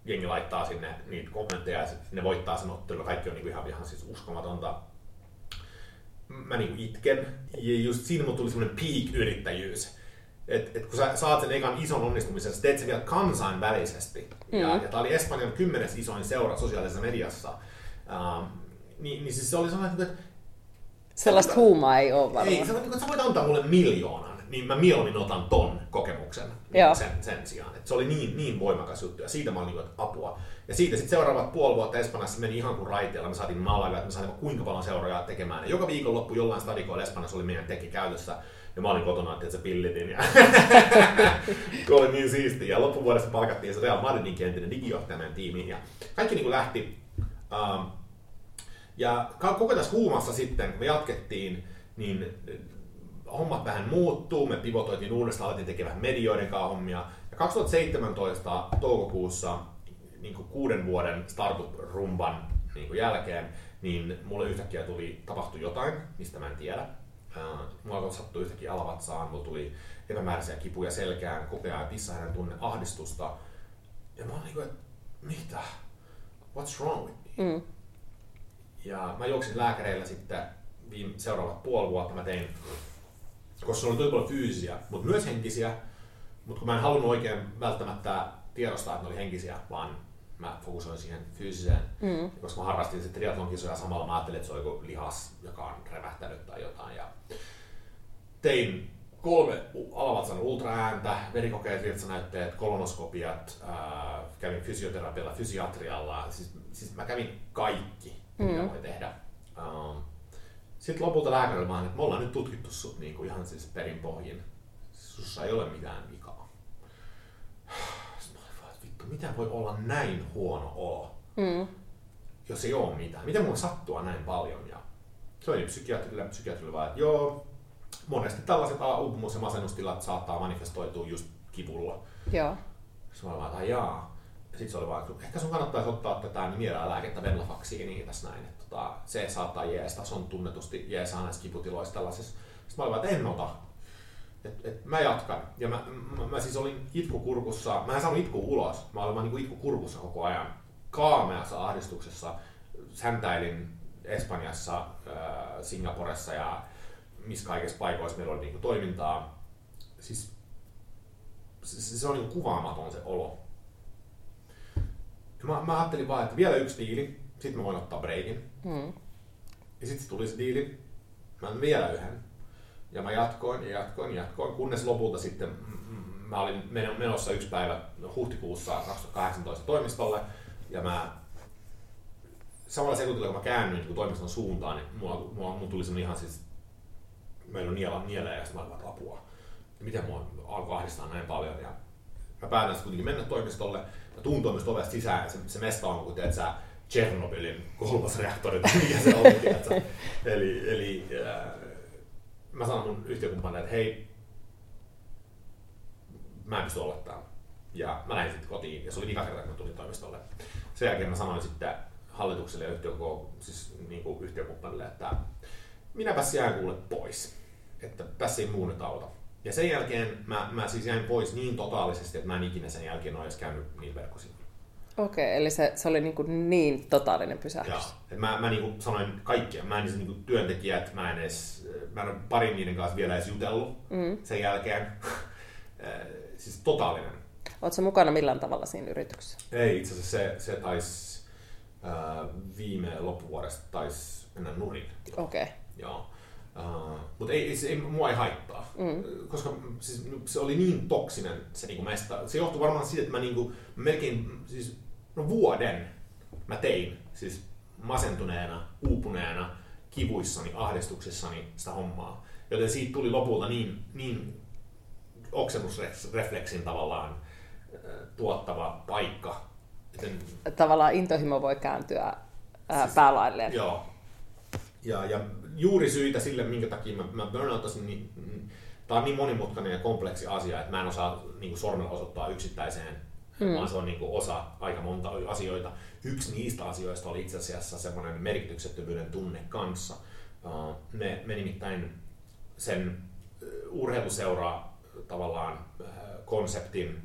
jengi laittaa sinne niitä kommentteja ja ne voittaa sen ottelun. Kaikki on niinku ihan, ihan siis uskomatonta. Mä niinku itken. Ja just siinä mun tuli semmoinen peak-yrittäjyys. Et, et kun sä saat sen ekan ison onnistumisen, sä teet sen vielä kansainvälisesti. Mm. Ja, ja tää oli Espanjan kymmenes isoin seura sosiaalisessa mediassa. Um, niin, niin siis se oli sellainen, että Sellaista huumaa ei ole varmaan. ei, sä, voit- sä voit antaa mulle miljoonan, niin mä mieluummin otan ton kokemuksen Joo. sen, sen sijaan. Et se oli niin, niin voimakas juttu ja siitä mä olin niin että apua. Ja siitä sitten seuraavat puoli vuotta Espanjassa meni ihan kuin raiteella. Me saatiin Malaga, että me saimme kuinka paljon seuraajaa tekemään. Ja joka viikonloppu jollain stadikoilla Espanjassa oli meidän teki käytössä. Ja mä olin kotona, että se pillitin. Ja (laughs) kun oli niin siisti. Ja loppuvuodesta palkattiin se Real Madridin entinen digijohtaja meidän tiimiin. Ja kaikki niin kuin lähti. Um, ja koko tässä huumassa sitten, kun me jatkettiin, niin hommat vähän muuttuu, me pivotoitiin uudestaan, alettiin tekemään medioiden kanssa hommia. Ja 2017 toukokuussa niin kuin kuuden vuoden startup-rumban niin kuin jälkeen, niin mulle yhtäkkiä tuli, tapahtui jotain, mistä mä en tiedä. Äh, Mulla alkoi sattua yhtäkkiä alavatsaan, mulla tuli epämääräisiä kipuja selkään, koko ajan pissahänen tunne, ahdistusta. Ja mä olin niin kuin, että mitä? What's wrong with me? Mm. Ja mä juoksin lääkäreillä sitten viime, seuraavat puoli vuotta mä tein, koska se oli tosi paljon fyysisiä, mutta myös henkisiä. Mutta kun mä en halunnut oikein välttämättä tiedostaa, että ne oli henkisiä, vaan mä fokusoin siihen fyysiseen. Mm. Koska mä harrastin sitten triathlon kisoja samalla, mä ajattelin, että se on joku lihas, joka on revähtänyt tai jotain. Ja tein kolme alavatsan ultraääntä, verikokeet, virtsanäytteet, kolonoskopiat, ää, kävin fysioterapialla, fysiatrialla, siis, siis mä kävin kaikki, mitä Mm. voi tehdä. Um, sitten lopulta lääkärillä vaan, että me ollaan nyt tutkittu sut niin kuin ihan siis perin pohjin. Sussa ei ole mitään vikaa. Sitten mä olin vaan, että vittu, mitä voi olla näin huono olo? Mm. jos ei ole mitään. Miten mulla sattua näin paljon? Ja se oli psykiatrille, psykiatrille vaan, että joo, monesti tällaiset uupumus- ja masennustilat saattaa manifestoitua just kivulla. Joo. Sitten mä olin vaan, että jaa. Ja sitten se oli vaan, että ehkä sun kannattaisi ottaa tätä nimierälääkettä Venlafaksiiniin tässä näin. Että tota, se saattaa jeesta, se on tunnetusti jeesaa näissä kiputiloissa tällaisessa. Sitten mä olin vaan, että en ota. Et, et mä jatkan. Ja mä, mä, mä siis olin itkukurkussa, mä en saanut itku ulos, mä olin vaan niin itkukurkussa koko ajan. Kaameassa ahdistuksessa, säntäilin Espanjassa, äh, Singaporessa ja missä kaikissa paikoissa meillä oli niin kuin toimintaa. Siis se, se on niin kuvaamaton se olo. Ja mä, mä ajattelin vaan, että vielä yksi diili, sitten mä voin ottaa breikin. Mm. Ja sitten tuli se diili, mä vielä yhden. Ja mä jatkoin ja jatkoin ja jatkoin, kunnes lopulta sitten mä olin menossa yksi päivä huhtikuussa 2018 toimistolle ja mä samalla sekuntilla kun mä käännyin niin toimiston suuntaan, niin mulla, mulla, mulla tuli semmoinen ihan siis, meillä on niela, nieleä ja sitten mä olin apua. Ja miten mua alkoi ahdistaa näin paljon. Ja mä päätän sitten kuitenkin mennä toimistolle. Mä tuun toimistolle sisään ja se, se mesta on kuin teet sä Chernobylin kolmas reaktori tai mikä se on. (laughs) eli eli äh, mä sanon mun yhtiökumppanille, että hei, mä en pysty olla täällä. Ja mä lähdin sitten kotiin, ja se oli vika kerta, kun mä tulin toimistolle. Sen jälkeen mä sanoin sitten hallitukselle ja yhtiöko, siis niin kuin yhtiökumppanille, että minäpäs jään kuule pois, että tässä ei muu nyt auta. Ja sen jälkeen mä, mä siis jäin pois niin totaalisesti, että mä en ikinä sen jälkeen ole edes käynyt niin verkkosivuilla. Okei, okay, eli se, se oli niin, kuin niin totaalinen pysähdys. Joo. Mä, mä niin kuin sanoin kaikkia. Mä en niin kuin työntekijät, mä en edes, mä en ole parin niiden kanssa vielä edes jutellut mm. sen jälkeen. (laughs) siis totaalinen. Oletko mukana millään tavalla siinä yrityksessä? Ei, itse asiassa se, se taisi äh, viime loppuvuodesta taisi mennä nurin. Okei. Okay. Joo. Uh, mutta ei, se, ei, mua ei haittaa, mm. koska siis, se oli niin toksinen se niinku mesta. Se johtui varmaan siitä, että mä niinku, melkein siis, no vuoden mä tein siis masentuneena, uupuneena, kivuissani, ahdistuksissani sitä hommaa. Joten siitä tuli lopulta niin, niin oksennusrefleksin tavallaan tuottava paikka. Joten... Tavallaan intohimo voi kääntyä ää, siis, päälailleen. Joo. Ja, ja juuri syitä sille, minkä takia mä, mä burnoutasin, niin, niin tämä on niin monimutkainen ja kompleksi asia, että mä en osaa niin kuin sormella osoittaa yksittäiseen, mm. vaan se on niin kuin osa aika monta asioita. Yksi niistä asioista oli itse asiassa semmoinen merkityksettömyyden tunne kanssa. Uh, me, me nimittäin sen urheiluseuraa tavallaan konseptin,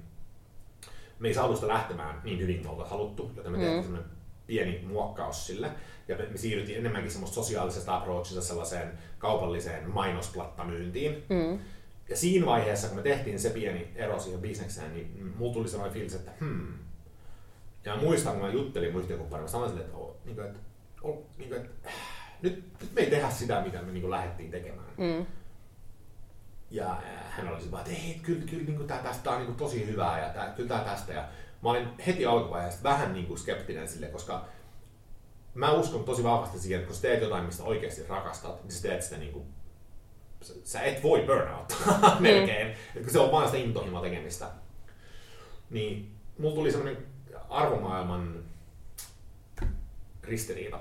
me ei saatu sitä lähtemään niin hyvin kuin haluttu, joten me mm. tehtiin pieni muokkaus sille. Ja me, me siirryttiin enemmänkin semmoista sosiaalisesta approachista sellaiseen kaupalliseen mainosplattamyyntiin. Mm. Ja siinä vaiheessa, kun me tehtiin se pieni ero siihen bisnekseen, niin mulla tuli sellainen fiilis, että hmm. Ja muistan, kun mä juttelin mun yhtiökumppanille, sanoin sille, että, oh, niin kuin, että, oh, niin kuin, että nyt, nyt me ei tehdä sitä, mitä me niin kuin lähdettiin tekemään. Mm. Ja hän oli vaan, että ei, kyllä, kyllä niin kuin, tää, tästä on niin kuin, tosi hyvää ja tää, kyllä tämä tästä. Ja mä olin heti alkuvaiheessa vähän niin kuin skeptinen sille, koska mä uskon tosi vahvasti siihen, että kun sä teet jotain, mistä oikeasti rakastat, niin sä teet sitä niin kuin, sä et voi burnout (laughs) melkein, mm. että se on vaan sitä intohimoa tekemistä. Niin mulla tuli semmoinen arvomaailman ristiriita.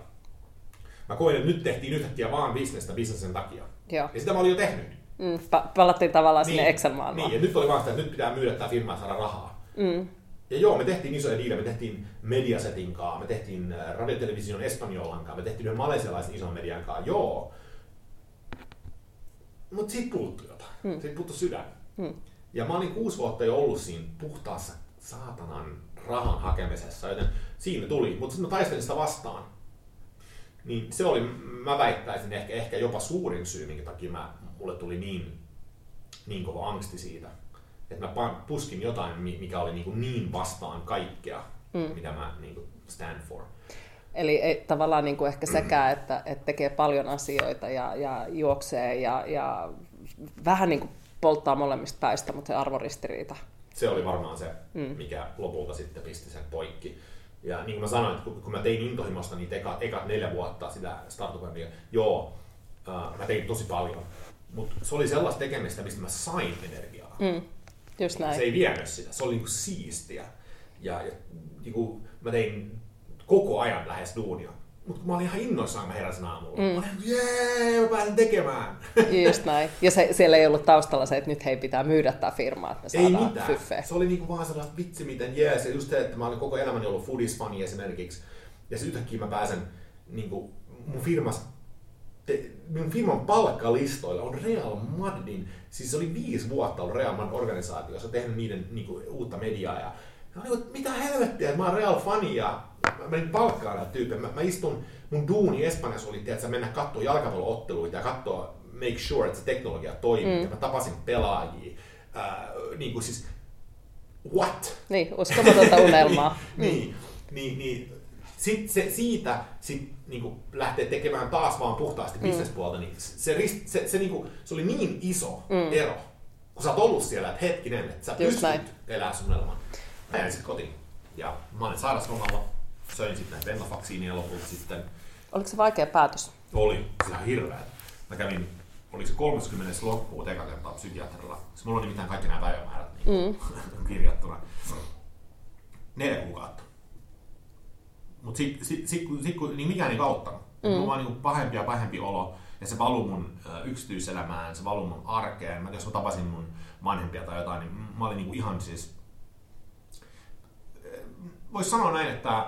Mä koin, että nyt tehtiin yhtäkkiä vaan bisnestä bisnesen takia. Joo. Ja sitä mä olin jo tehnyt. Mm, pa- palattiin tavallaan niin, sinne Excel-maailmaan. Niin, ja nyt oli vaan sitä, että nyt pitää myydä tämä firma ja saada rahaa. Mm. Ja joo, me tehtiin isoja diilejä, me tehtiin Mediasetin kanssa, me tehtiin äh, radiotelevision Espanjolan kanssa, me tehtiin yhden malesialaisen ison median kanssa, joo. Mutta siitä puuttui jotain, hmm. siitä puuttui sydän. Hmm. Ja mä olin kuusi vuotta jo ollut siinä puhtaassa saatanan rahan hakemisessa, joten siinä tuli, mutta sitten mä taistelin sitä vastaan. Niin se oli, mä väittäisin, ehkä, ehkä jopa suurin syy, minkä takia mä, mulle tuli niin, niin kova angsti siitä että mä puskin jotain, mikä oli niin, kuin niin vastaan kaikkea, mm. mitä mä niin kuin stand for. Eli ei, tavallaan niin kuin ehkä sekä, että, että tekee paljon asioita ja, ja juoksee ja, ja vähän niin kuin polttaa molemmista päistä, mutta se arvoristiriita. Se oli varmaan se, mm. mikä lopulta sitten pisti sen poikki. Ja niin kuin mä sanoin, että kun mä tein intohimosta niitä eka, eka neljä vuotta sitä startupia, joo, uh, mä tein tosi paljon. Mutta se oli sellaista tekemistä, mistä mä sain energiaa. Mm. Just näin. Se ei vienyt sitä, se oli niinku siistiä. Ja, ja niinku, mä tein koko ajan lähes duunia. Mutta kun mä olin ihan innoissaan, mä heräsin aamulla. Mm. Mä olin, jee, mä pääsen tekemään. (laughs) Just näin. Ja se, siellä ei ollut taustalla se, että nyt hei pitää myydä tämä firma, että me saadaan ei mitään. fyffeä. Se oli niinku vaan sellaista vitsi miten jees. Ja just se, että mä olin koko elämäni ollut foodisfani esimerkiksi. Ja sitten yhtäkkiä mä pääsen niinku, mun firmas te, minun firman palkkalistoilla on Real Madridin, siis se oli viisi vuotta ollut Real Madrid organisaatiossa, tehnyt niiden niin kuin, uutta mediaa ja mä olin, että mitä helvettiä, että mä oon Real fani ja mä menin palkkaan näitä tyyppejä. Mä, mä, istun, mun duuni Espanjassa oli, että mennä katsoa jalkapallootteluita ja katsoa, make sure, että se teknologia toimii. Mm. Ja mä tapasin pelaajia. Äh, niin kuin siis, what? Niin, uskomatonta unelmaa. niin, (laughs) mm. niin, niin, sitten se, siitä sit, niin kuin, lähtee tekemään taas vaan puhtaasti mm. bisnespuolta, niin se, rist, se, se, niin kuin, se oli niin iso mm. ero, kun sä oot ollut siellä, että hetkinen, että sä Just pystyt näin. elää sun elämän. Mä jäin sitten kotiin. Ja mä olin sairauslomalla, söin sitten näitä venlafaksiinia lopulta sitten. Oliko se vaikea päätös? Oli, se ihan hirveä. Mä kävin, oliko se 30. loppuun eka kertaa psykiatrilla. Se mulla on nimittäin kaikki nämä päivämäärät niin mm. (laughs) kirjattuna. Neljä kuukautta. Mutta sitten sit, sit, sit, kun niin mikään ei auttanut. Mm. Mulla vaan niin pahempi ja pahempi olo. Ja se valuu mun yksityiselämään, se valuu mun arkeen. Mä, jos mä tapasin mun vanhempia tai jotain, niin mä olin niin ihan siis... Voisi sanoa näin, että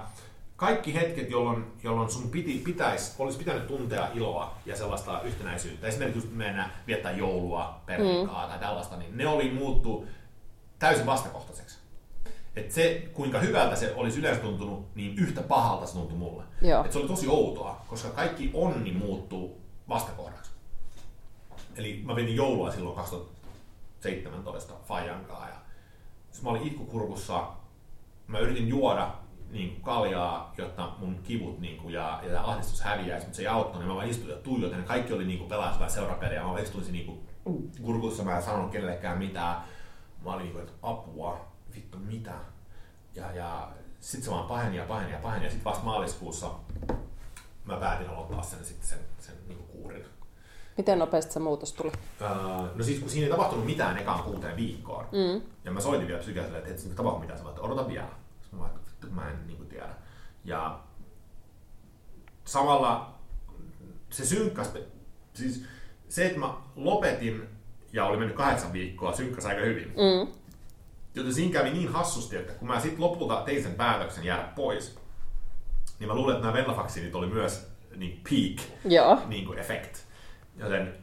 kaikki hetket, jolloin, jolloin sun piti, pitäisi, olisi pitänyt tuntea iloa ja sellaista yhtenäisyyttä, esimerkiksi mennä viettää joulua perheen mm. tai tällaista, niin ne oli muuttu täysin vastakohtaiseksi. Et se, kuinka hyvältä se olisi yleensä tuntunut, niin yhtä pahalta se tuntui mulle. Et se oli tosi outoa, koska kaikki onni muuttuu vastakohdaksi. Eli mä venin joulua silloin 2017 Fajankaa ja mä olin itkukurkussa, mä yritin juoda niin kaljaa, jotta mun kivut niin kuin, ja, ja ahdistus häviäisi, mutta se ei auttanut, niin mä vaan istuin ja tuijotin, ja kaikki oli niin kuin pelasivat seurapeliä, mä vaan istuin niin kuin kurkussa, mä en sanonut kenellekään mitään, mä olin niin kuin, että apua, vittu mitä. Ja, ja sitten se vaan paheni ja paheni ja paheni, ja sitten vasta maaliskuussa mä päätin aloittaa sen, sitten sen, sen niin kuurin. Miten nopeasti se muutos tuli? Öö, no siis kun siinä ei tapahtunut mitään ekaan kuuteen viikkoon, mm. ja mä soitin vielä psykiatrille, että ei tapahdu mitään, sä odota vielä. Sitten mä vaan, että mä en niin kuin tiedä. Ja samalla se synkkäs, siis se, että mä lopetin ja oli mennyt kahdeksan viikkoa, synkkäs aika hyvin. Mm. Joten siinä kävi niin hassusti, että kun mä sitten lopulta tein sen päätöksen jäädä pois, niin mä luulen, että nämä venlafaksiinit oli myös niin peak Joo. Niin kuin effect. Joten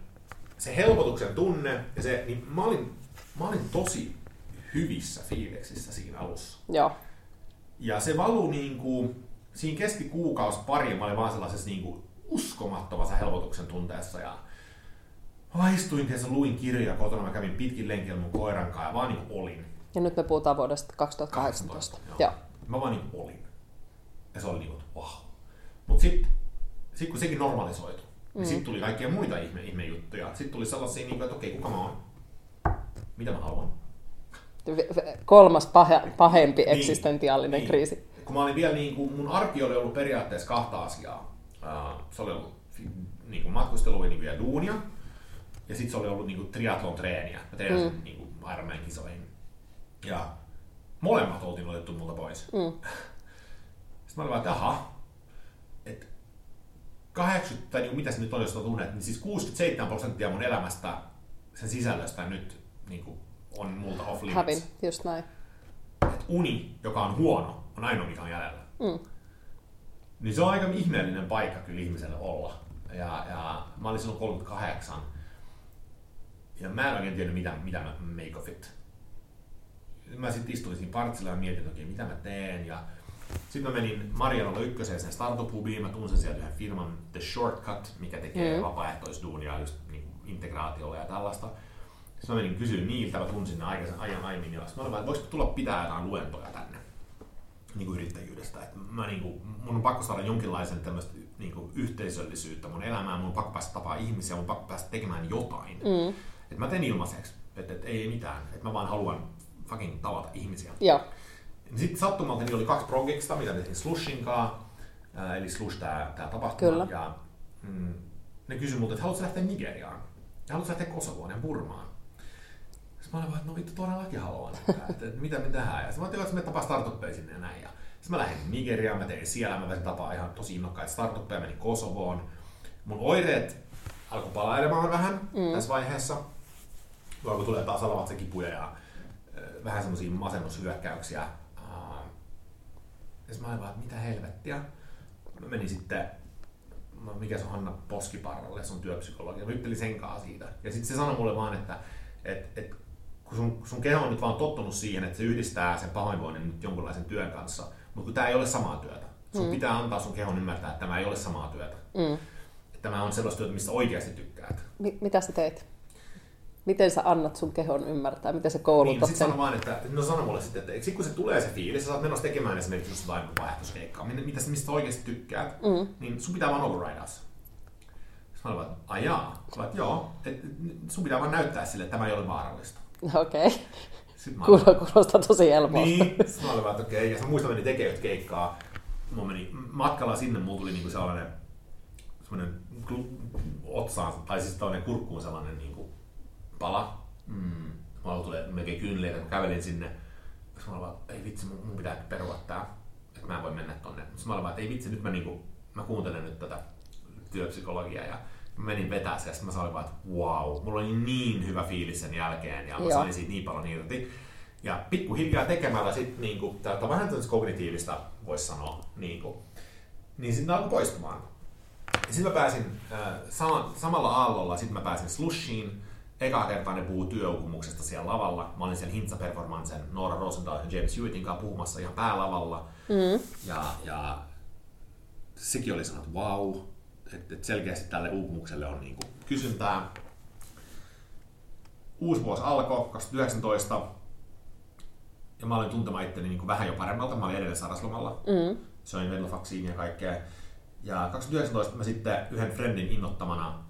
se helpotuksen tunne ja se, niin mä olin, mä olin tosi hyvissä fiiliksissä siinä alussa. Joo. Ja se valuu niin kuin, siinä kesti kuukausi pari, mä olin vaan sellaisessa niin kuin uskomattomassa helpotuksen tunteessa ja mä istuin luin kirjoja kotona, mä kävin pitkin lenkillä mun koiran kanssa ja vaan niin olin. Ja nyt me puhutaan vuodesta 2018. 18, joo. joo. Mä vaan niin olin. Ja se oli niin kuin, wow. Mutta sitten sit kun sekin normalisoitu, niin mm. niin sitten tuli kaikkia muita ihme, ihme juttuja. Sitten tuli sellaisia, niin kuin, että okei, kuka mä oon? Mitä mä haluan? Kolmas pahe, pahempi niin, eksistentiaalinen niin. kriisi. Kun mä olin vielä, niin kuin, mun arki oli ollut periaatteessa kahta asiaa. Uh, se oli ollut niin kuin matkustelu niin vielä duunia, ja sitten se oli ollut niin kuin triathlon treeniä. Mä treenasin mm. niin kuin Ironman kisoihin. Ja molemmat oltiin otettu multa pois. Mm. (laughs) Sitten mä olin vaan, että aha, että 80, tai niin mitä se nyt on, jos tunnet, niin siis 67 prosenttia mun elämästä, sen sisällöstä nyt niin kuin, on multa off limits. Hävin, just näin. Et uni, joka on huono, on ainoa mikä on jäljellä. Mm. Niin se on aika ihmeellinen paikka kyllä ihmiselle olla. Ja, ja mä olin silloin 38. Ja mä en oikein tiedä, mitä, mitä mä make of it mä sitten istuin siinä partsilla ja mietin, että okei, mitä mä teen. Ja sitten mä menin Marianolla ykköseen sen startup-hubiin, mä tunsin sieltä yhden firman The Shortcut, mikä tekee mm. vapaaehtoisduunia just niin integraatiolla ja tällaista. Sitten mä menin kysyä niiltä, mä tunsin ne aikaisen ajan aiemmin, ja mä olin että voisiko tulla pitää jotain luentoja tänne niin kuin yrittäjyydestä. Että mä, niin kuin, mun on pakko saada jonkinlaisen tämmöistä niin kuin yhteisöllisyyttä mun elämään, mun on pakko päästä tapaa ihmisiä, mun on pakko päästä tekemään jotain. Mm. Että mä teen ilmaiseksi, että, että ei mitään, että mä vaan haluan fucking tavata ihmisiä. Joo. Sitten sattumalta niin oli kaksi projektista, mitä tehtiin Slushin kanssa, eli Slush tämä, tämä tapahtuma. Kyllä. Ja, mm, ne kysyi multa, että haluatko lähteä Nigeriaan? Ja haluatko lähteä Kosovoon ja Burmaan? Sitten mä olin vaan, että no vittu, todellakin haluan. Että, että, mitä me tehdään. Ja sitten mä ajattelin, että me tapaa startuppeja sinne ja näin. Ja sitten mä lähdin Nigeriaan, mä tein siellä, mä pääsin tapaa ihan tosi innokkaita startuppeja, menin Kosovoon. Mun oireet alkoi palailemaan vähän mm. tässä vaiheessa. Alkoi tulee taas alavatsa kipuja ja vähän semmoisia masennushyökkäyksiä. Ja mä olin vaan, että mitä helvettiä. Mä menin sitten mikä se on Hanna Poskiparralle, se on työpsykologi. Mä juttelin sen kanssa siitä. Ja sitten se sanoi mulle vaan, että et, et, kun sun, sun keho on nyt vaan tottunut siihen, että se yhdistää sen pahoinvoinnin nyt jonkunlaisen työn kanssa, mutta kun tämä ei ole samaa työtä. Sun mm. pitää antaa sun kehon ymmärtää, että tämä ei ole samaa työtä. Mm. Että tämä on sellaista työtä, mistä oikeasti tykkäät. M- mitä sä teet? Miten sä annat sun kehon ymmärtää? Miten sä koulutat niin, sen? Sano vaan, että, no sano mulle sitten, että sit kun se tulee se fiilis, sä saat menossa tekemään esimerkiksi just jotain vaihtoiskeikkaa, mitä, mistä oikeasti tykkäät, mm. niin sun pitää vaan override se. Mä olin vaan, ajaa. Mä olin, joo, et, sun pitää vaan näyttää sille, että tämä ei ole vaarallista. Okei. Okay. Kuulostaa tosi helpolta. Niin, sitten mä olin vaan, että okei. Okay. Ja muistan, meni tekemään keikkaa. Mä menin matkalla sinne, mulla tuli niinku sellainen, sellainen otsaan, tai siis tällainen kurkkuun sellainen niinku pala. Mm. Mulla tuli melkein kyyneleitä, kun kävelin sinne. Sitten mä olin vaan, ei vitsi, mun, mun pitää perua tää. Että mä en voi mennä tonne. Sitten mä olin vaan, että ei vitsi, nyt mä, niinku, mä kuuntelen nyt tätä työpsykologiaa ja menin vetää se ja mä sanoin vaan, että wow, mulla oli niin hyvä fiilis sen jälkeen ja mä Joo. sain siitä niin paljon irti. Ja pikkuhiljaa tekemällä sitten niinku, tätä vähän kognitiivista voisi sanoa, niinku, niin sitten alkoi poistumaan. Sitten mä pääsin äh, sama, samalla aallolla, sitten mä pääsin Slushiin, eka kertaa ne puhuu työuupumuksesta siellä lavalla. Mä olin siellä Hintsa Performancen Noora Rosenthal ja James Hewittin kanssa puhumassa ihan päälavalla. Mm. Ja, ja sekin oli sanonut, wow, että et selkeästi tälle uupumukselle on niinku kysyntää. Uusi vuosi alkoi 2019 ja mä olin tuntemaan itteni niinku vähän jo paremmalta. Mä olin edelleen sairaslomalla. Mm. Söin venlafaksiinia ja kaikkea. Ja 2019 mä sitten yhden friendin innottamana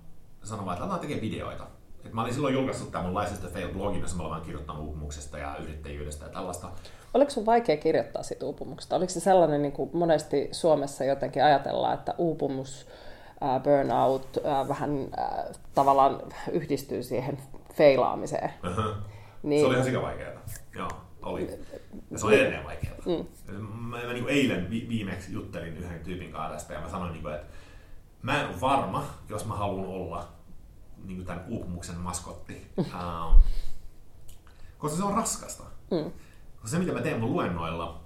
sanoin että aletaan tekemään videoita. Et mä olin silloin julkaissut tämän mun License to Fail-blogin, jossa mä olen kirjoittanut uupumuksesta ja yrittäjyydestä ja tällaista. Oliko sun vaikea kirjoittaa siitä uupumuksesta? Oliko se sellainen, niin kuin monesti Suomessa jotenkin ajatellaan, että uupumus burnout vähän tavallaan yhdistyy siihen feilaamiseen. Uh-huh. Niin, se oli ihan sikavaikeaa. Joo, oli. Ja se oli edelleen vaikeaa. Mm. Mä, mä niin eilen vi- viimeksi juttelin yhden tyypin kanssa tästä ja mä sanoin, niin kuin, että mä en ole varma, jos mä haluan olla niin kuin tämän uupumuksen maskotti. uh, koska se on raskasta. Mm. Koska se, mitä mä teen mun luennoilla,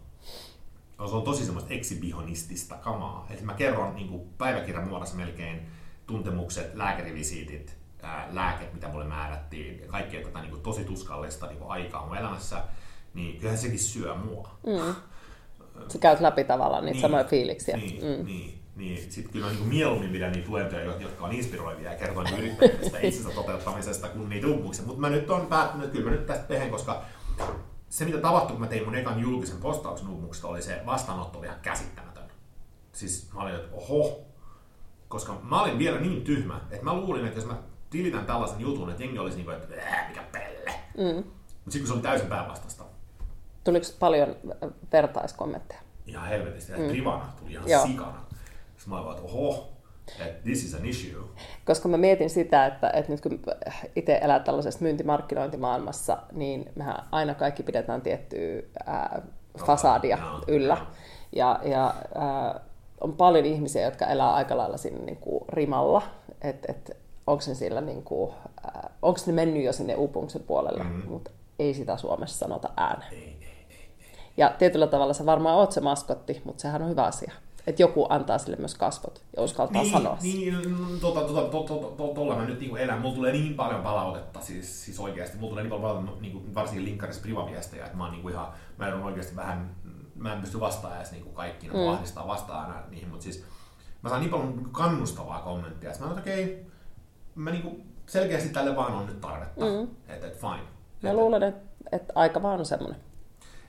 se on tosi semmoista eksibihonistista kamaa. Eli mä kerron niin kuin päiväkirjan muodossa melkein tuntemukset, lääkärivisiitit, ää, lääket, mitä mulle määrättiin, ja kaikkea tätä niin kuin tosi tuskallista niin kuin aikaa mun elämässä, niin kyllähän sekin syö mua. Mm. (laughs) Sä käyt läpi tavallaan niitä niin, samoja fiiliksiä. Niin, mm. niin, niin. Sitten kyllä niin mieluummin pidän niitä luentoja, jotka on inspiroivia ja kertoo niin yrittäjyydestä itsensä toteuttamisesta kuin niitä uupumuksia. Mutta mä nyt on päättänyt, että kyllä mä nyt tästä tehdään, koska se, mitä tapahtui, kun mä tein mun ekan julkisen postauksen uupumuksesta, oli se vastaanotto oli ihan käsittämätön. Siis mä olin, että oho, koska mä olin vielä niin tyhmä, että mä luulin, että jos mä tilitän tällaisen jutun, että jengi olisi niin kuin, että äh, mikä pelle. Mm. Mutta sitten kun se oli täysin päinvastasta. Tuliko paljon vertaiskommentteja? Ihan helvetisti. Mm. Privana tuli ihan Joo. sikana. Sitten mä olin vaan, että oho, this is an issue. Koska mä mietin sitä, että, että nyt kun itse elää tällaisessa myyntimarkkinointimaailmassa, niin mehän aina kaikki pidetään tiettyä ää, fasadia no, yllä. No. Ja, ja ää, on paljon ihmisiä, jotka elää aika lailla siinä niin kuin rimalla, että et, onko ne sillä niin kuin, onko ne mennyt jo sinne uupumuksen puolelle, mm-hmm. mutta ei sitä Suomessa sanota ääneen. Ei, ei, ei, ei. Ja tietyllä tavalla sä varmaan oot se maskotti, mutta sehän on hyvä asia että joku antaa sille myös kasvot ja uskaltaa niin, sanoa Niin, tuota, tuota, to, to, to, to, mä nyt niin elän. Mulla tulee niin paljon palautetta, siis, siis oikeasti. Mulla tulee niin paljon palautetta, niin kuin, varsinkin linkkarissa privaviestejä, että mä oon niin kuin ihan, mä en oikeasti vähän, mä en pysty vastaamaan edes niin kaikkiin, mm. ahdistaa vastaan aina niihin, mutta siis mä saan niin paljon kannustavaa kommenttia, että mä oon, okei, okay, mä niin kuin, selkeästi tälle vaan on nyt tarvetta, mm. että et, fine. Mä et, luulen, että et aika vaan on semmoinen.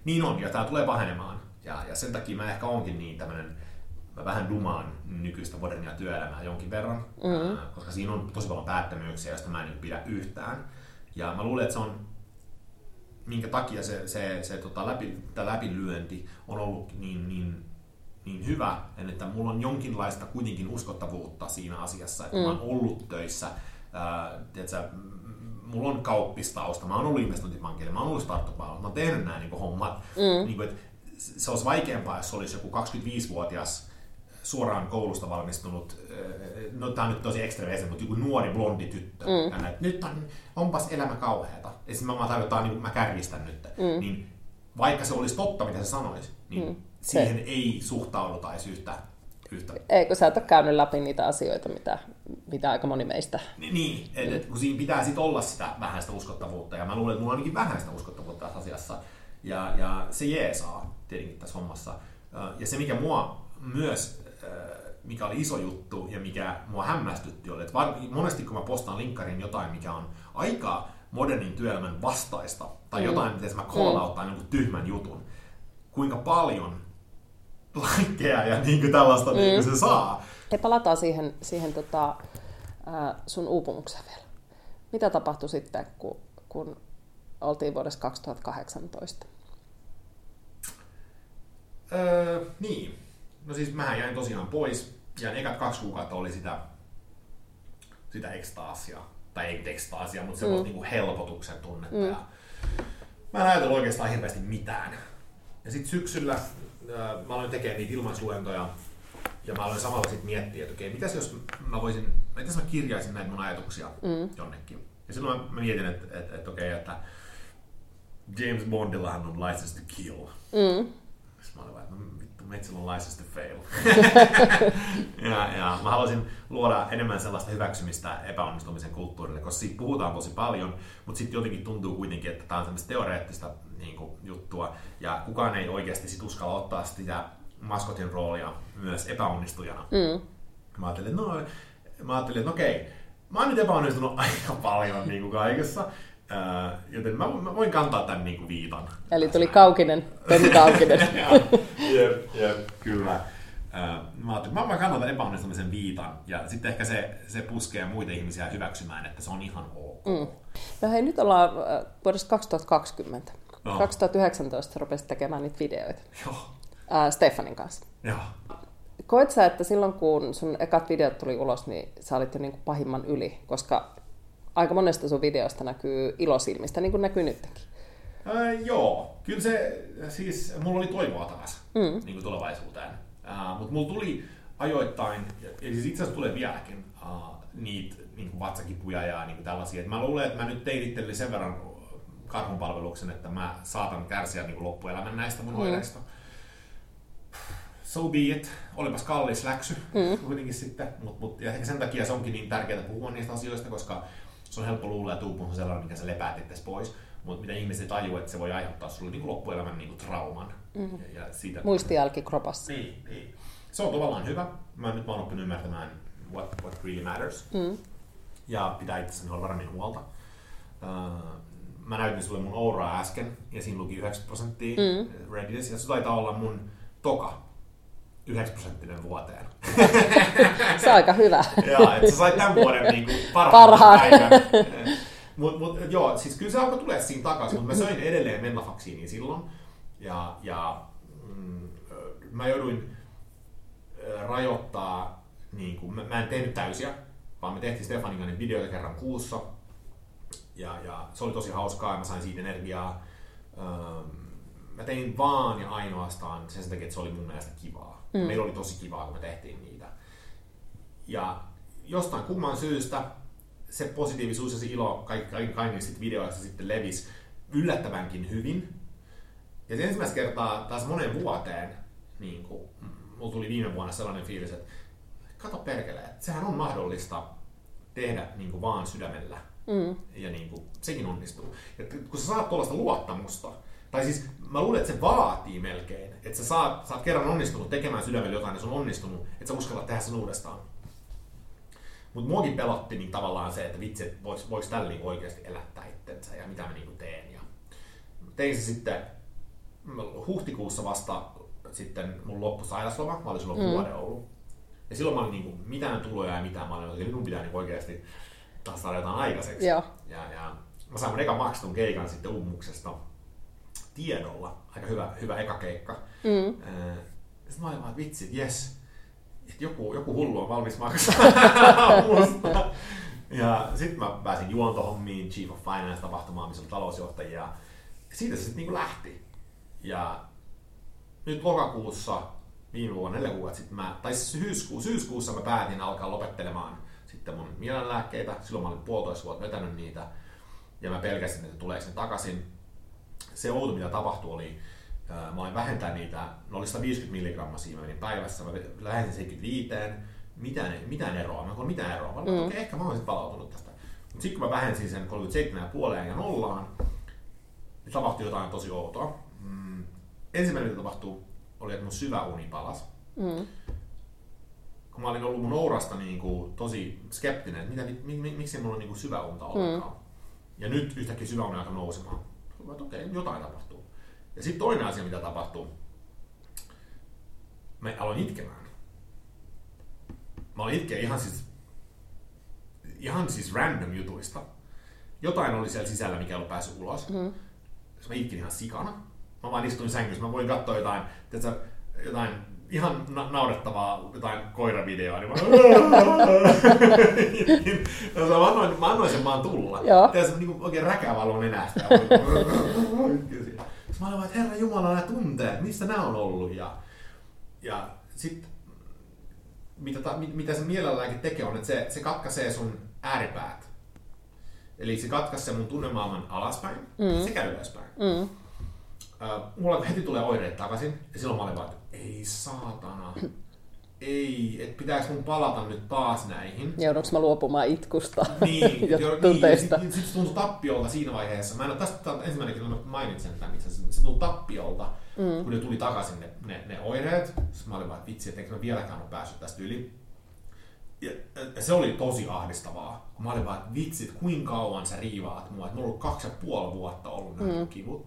Niin on, ja tää tulee pahenemaan. Ja, ja sen takia mä ehkä onkin niin tämmöinen mä vähän dumaan nykyistä modernia työelämää jonkin verran, mm-hmm. koska siinä on tosi paljon päättömyyksiä, joista mä en pidä yhtään. Ja mä luulen, että se on, minkä takia se, se, se tota läpi, tämä läpilyönti on ollut niin, niin, niin hyvä, että mulla on jonkinlaista kuitenkin uskottavuutta siinä asiassa, että mm. mä oon ollut töissä. Ää, tiedätkö, mulla on kauppistausta, mä oon ollut investointipankille, mä oon ollut startup mä oon tehnyt nämä niin hommat. Mm. Niin kuin, että se olisi vaikeampaa, jos olisi joku 25-vuotias suoraan koulusta valmistunut, no tämä on nyt tosi ekstreme mutta joku nuori blondi tyttö, mm. ja näin, nyt on, onpas elämä kauheata. Ja sitten mä, tarjotaan, niin mä kärjistän nyt. Mm. Niin vaikka se olisi totta, mitä se sanoisi, niin mm. siihen se. ei suhtaudutaisi yhtä yhtä. Ei, kun sä et ole käynyt läpi niitä asioita, mitä, mitä aika moni meistä. Niin, niin et, et, kun siinä pitää sitten olla sitä vähän sitä uskottavuutta, ja mä luulen, että mulla on ainakin vähän sitä uskottavuutta tässä asiassa, ja, ja se jeesaa tietenkin tässä hommassa. Ja se, mikä mua myös, mikä oli iso juttu ja mikä mua hämmästytti, oli, että monesti kun mä postaan linkkarin jotain, mikä on aika modernin työelämän vastaista, tai mm. jotain, miten mä call mm. jonkun tyhmän jutun, kuinka paljon laikkeja ja niin kuin tällaista mm. niin kuin se saa. Ja palataan siihen, siihen tota, sun uupumukseen vielä. Mitä tapahtui sitten, kun, kun oltiin vuodessa 2018? Öö, niin. No siis mähän jäin tosiaan pois. Ja ekat kaksi kuukautta oli sitä, sitä ekstaasia. Tai ei ekstaasia, mutta semmoista mm. niinku helpotuksen tunnetta. Mm. Ja mä en ajatellut oikeastaan hirveästi mitään. Ja sitten syksyllä mä aloin tekemään niitä ilmaisluentoja ja mä aloin samalla sitten miettiä, että okei, mitäs jos mä voisin, mitäs mä kirjaisin näitä mun ajatuksia mm. jonnekin. Ja silloin mä, mietin, että, että, että okei, että James Bondillahan on license to kill. Mm. Sitten mä olin vaan, että to fail. ja, ja mä haluaisin luoda enemmän sellaista hyväksymistä epäonnistumisen kulttuurille, koska siitä puhutaan tosi paljon, mutta sitten jotenkin tuntuu kuitenkin, että tämä on semmoista teoreettista niin kuin, juttua, ja kukaan ei oikeasti sit uskalla ottaa sitä maskotin roolia myös epäonnistujana. Mm. Mä ajattelin, että no, mä ajattelin, että okei, mä oon nyt epäonnistunut (laughs) aika paljon niin kuin kaikessa, joten mä, mä, voin kantaa tämän niin kuin viitan. Eli tuli kaukinen, Penni (laughs) Kaukinen. jep, jep, kyllä. Uh, mä, mä, mä kannatan epäonnistumisen viitan, ja sitten ehkä se, se puskee muita ihmisiä hyväksymään, että se on ihan ok. Mm. No hei, nyt ollaan vuodesta 2020. No. 2019 rupesit tekemään niitä videoita. Joo. Ää, Stefanin kanssa. Joo. Koet sä, että silloin kun sun ekat videot tuli ulos, niin sä olit jo niin kuin pahimman yli, koska aika monesta sun videosta näkyy ilosilmistä, niin kuin näkyy nytkin. Ää, joo, kyllä se, siis mulla oli toivoa taas mm. niin kuin tulevaisuuteen. Uh, Mutta mulla tuli ajoittain, ja siis itse asiassa tulee vieläkin, uh, niitä niin kuin vatsakipuja ja niin kuin tällaisia. Et mä luulen, että mä nyt tein itselleni sen verran karhunpalveluksen, että mä saatan kärsiä niin kuin loppuelämän näistä mun mm. oireista. So be it. Olipas kallis läksy mm. kuitenkin sitten. Mut, mut, ja sen takia se onkin niin tärkeää puhua niistä asioista, koska se on helppo luulla, että uupumus on sellainen, mikä sä lepäät itse pois. Mutta mitä ihmiset tajuu, että se voi aiheuttaa sulle niin kuin loppuelämän niin kuin trauman. Mm. Ja, ja siitä, Muistijälki kropassa. Niin, niin. Se on tavallaan hyvä. Mä nyt mä oon oppinut ymmärtämään what, what really matters. Mm. Ja pitää itsessäni olla varmin huolta. Uh, mä näytin sulle mun Ouraa äsken, ja siinä luki 9 prosenttia mm. Redditissä, ja se taitaa olla mun toka 9 prosenttinen vuoteen. (laughs) se on aika hyvä. joo, että sä sait tämän vuoden niin kuin parhaan päivän. (laughs) Mut, mut, joo, siis kyllä se alkoi tulee siinä takaisin, mutta mä söin edelleen menlafaksiini silloin. Ja, ja mm, mä jouduin rajoittaa, niin kuin, mä, mä en tehnyt täysiä, vaan me tehtiin Stefanin kanssa videoita kerran kuussa. Ja, ja se oli tosi hauskaa ja mä sain siitä energiaa. Öm, mä tein vaan ja ainoastaan sen takia, että se oli mun mielestä kivaa. Mm. Meillä oli tosi kivaa, kun me tehtiin niitä. Ja jostain kumman syystä se positiivisuus ja se ilo kaikki, kaikista videoista sitten levisi yllättävänkin hyvin. Ja se ensimmäistä kertaa taas monen vuoteen, niin kuin, mulla tuli viime vuonna sellainen fiilis, että kato perkele, että sehän on mahdollista tehdä niin kuin vaan sydämellä. Mm. Ja niin kuin, sekin onnistuu. Ja kun sä saat tuollaista luottamusta, tai siis mä luulen, että se vaatii melkein, että sä saat, sä oot kerran onnistunut tekemään sydämellä jotain ja se on onnistunut, että sä uskallat tehdä sen uudestaan. Mutta muakin pelotti niin tavallaan se, että vitsi, että voiko, voiko tällä niin oikeasti elättää itsensä ja mitä mä niin teen. Ja tein se sitten huhtikuussa vasta sitten mun loppu sairasloma, mä olin silloin mm. vuoden ollut. Ja silloin mä olin niin kuin, mitään tuloja ja mitään, mä olin, että minun pitää niin oikeasti taas saada jotain aikaiseksi. Joo. Ja, ja mä sain mun eka maksetun keikan sitten ummuksesta tiedolla. Aika hyvä, hyvä eka keikka. Mm. Sitten mä olin vaan, että vitsi, jes, että joku, joku hullu on valmis (laughs) musta. Ja sitten mä pääsin juontohommiin, Chief of Finance-tapahtumaan, missä oli talousjohtajia. Siitä se sitten niinku lähti. Ja nyt lokakuussa viime vuonna, neljä kuukautta sitten mä, tai siis syyskuu, syyskuussa mä päätin alkaa lopettelemaan sitten mun mielenlääkkeitä. Silloin mä olin puolitoista vuotta vetänyt niitä. Ja mä pelkäsin, että tuleeko ne takaisin. Se outo, mitä tapahtui, oli, ää, mä olin vähentää niitä, ne oli 150 milligrammaa siinä menin päivässä, mä lähdin 75, mitään, mitään eroa, mä en mitään eroa, mä mm. okay, ehkä mä olisin palautunut tästä. Mutta sitten kun mä vähensin sen 37,5 ja nollaan, niin tapahtui jotain tosi outoa. Mm. Ensimmäinen, mitä tapahtui, oli, että mun syvä uni palas. Mm. Kun mä olin ollut mun ourasta niin kuin, tosi skeptinen, että mitä, mi, mi, miksi mulla on niin kuin syvä unta ollenkaan. Mm. Ja nyt yhtäkkiä syvä uni alkoi nousemaan. Mä että okei, okay, jotain tapahtuu. Ja sitten toinen asia, mitä tapahtuu, mä aloin itkemään. Mä aloin itkeä ihan siis, ihan siis random jutuista. Jotain oli siellä sisällä, mikä ei ollut päässyt ulos. Mm. Mä itkin ihan sikana. Mä vaan istuin sängyssä. Mä voin katsoa jotain, tiedätkö, jotain ihan na- naurettavaa jotain koiravideoa, niin mä, (laughs) mä, annoin, mä annoin sen vaan tulla. Joo. Tiedätkö, niin oikein räkävalo nenästä. mä olin vaan, että Herra Jumala, nämä tunteet, missä nämä on ollut? Ja, ja sitten mitä, ta, mitä se mielelläänkin tekee on, että se, se katkaisee sun ääripäät. Eli se katkaisee mun tunnemaailman alaspäin mm. sekä ylöspäin. Mm. Uh, mulla heti tulee oireet takaisin ja silloin mä olin vaan, ei saatana ei, että pitääkö mun palata nyt taas näihin. Joudunko mä luopumaan itkusta (laughs) (laughs) niin, ja tunteista? Niin, sitten sit tuntui tappiolta siinä vaiheessa. Mä en ole tästä ensimmäinen mä mainitsen tämän itse asiassa. Se tuntui tappiolta, mm. kun ne tuli takaisin ne, ne, ne oireet. Sitten mä olin vaan, että vitsi, että enkö mä vieläkään ole päässyt tästä yli. Ja, ja se oli tosi ahdistavaa. Mä olin vaan, että vitsi, kuinka kauan sä riivaat mua. Että mulla on ollut kaksi ja puoli vuotta ollut nämä mm. kivut.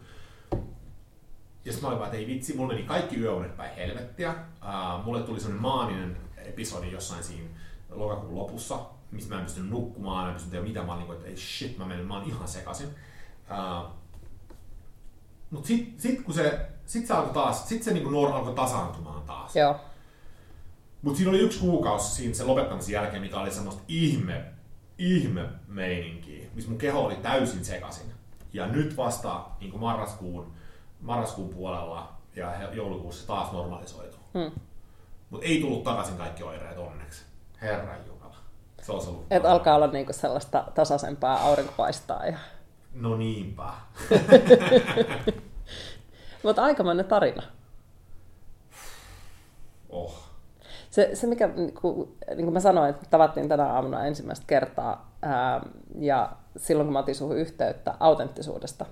Ja sitten mä olin vaan, että ei vitsi, mulla meni kaikki yöunet päin helvettiä. Uh, mulle tuli semmoinen maaninen episodi jossain siinä lokakuun lopussa, missä mä en pystynyt nukkumaan, en pystynyt tehdä mitään. Mä olin niin että ei shit, mä menen, mä oon ihan sekasin. Uh, Mutta sitten sit, kun se, sit se alkoi taas, sit se niin nuori alkoi tasaantumaan taas. Joo. Mutta siinä oli yksi kuukausi siinä sen lopettamisen jälkeen, mikä oli semmoista ihme, ihme meininkiä, missä mun keho oli täysin sekasin. Ja nyt vasta niin marraskuun marraskuun puolella ja joulukuussa taas normalisoitu. Hmm. Mutta ei tullut takaisin kaikki oireet onneksi. Herran Jumala. Se olisi ollut Et alkaa olla niinku sellaista tasaisempaa aurinko paistaa. Ja... No niinpä. (laughs) Mutta aikamoinen tarina. Oh. Se, se mikä, niin kuin, niin kuin mä sanoin, että tavattiin tänä aamuna ensimmäistä kertaa, ää, ja silloin kun mä otin suhun yhteyttä autenttisuudesta,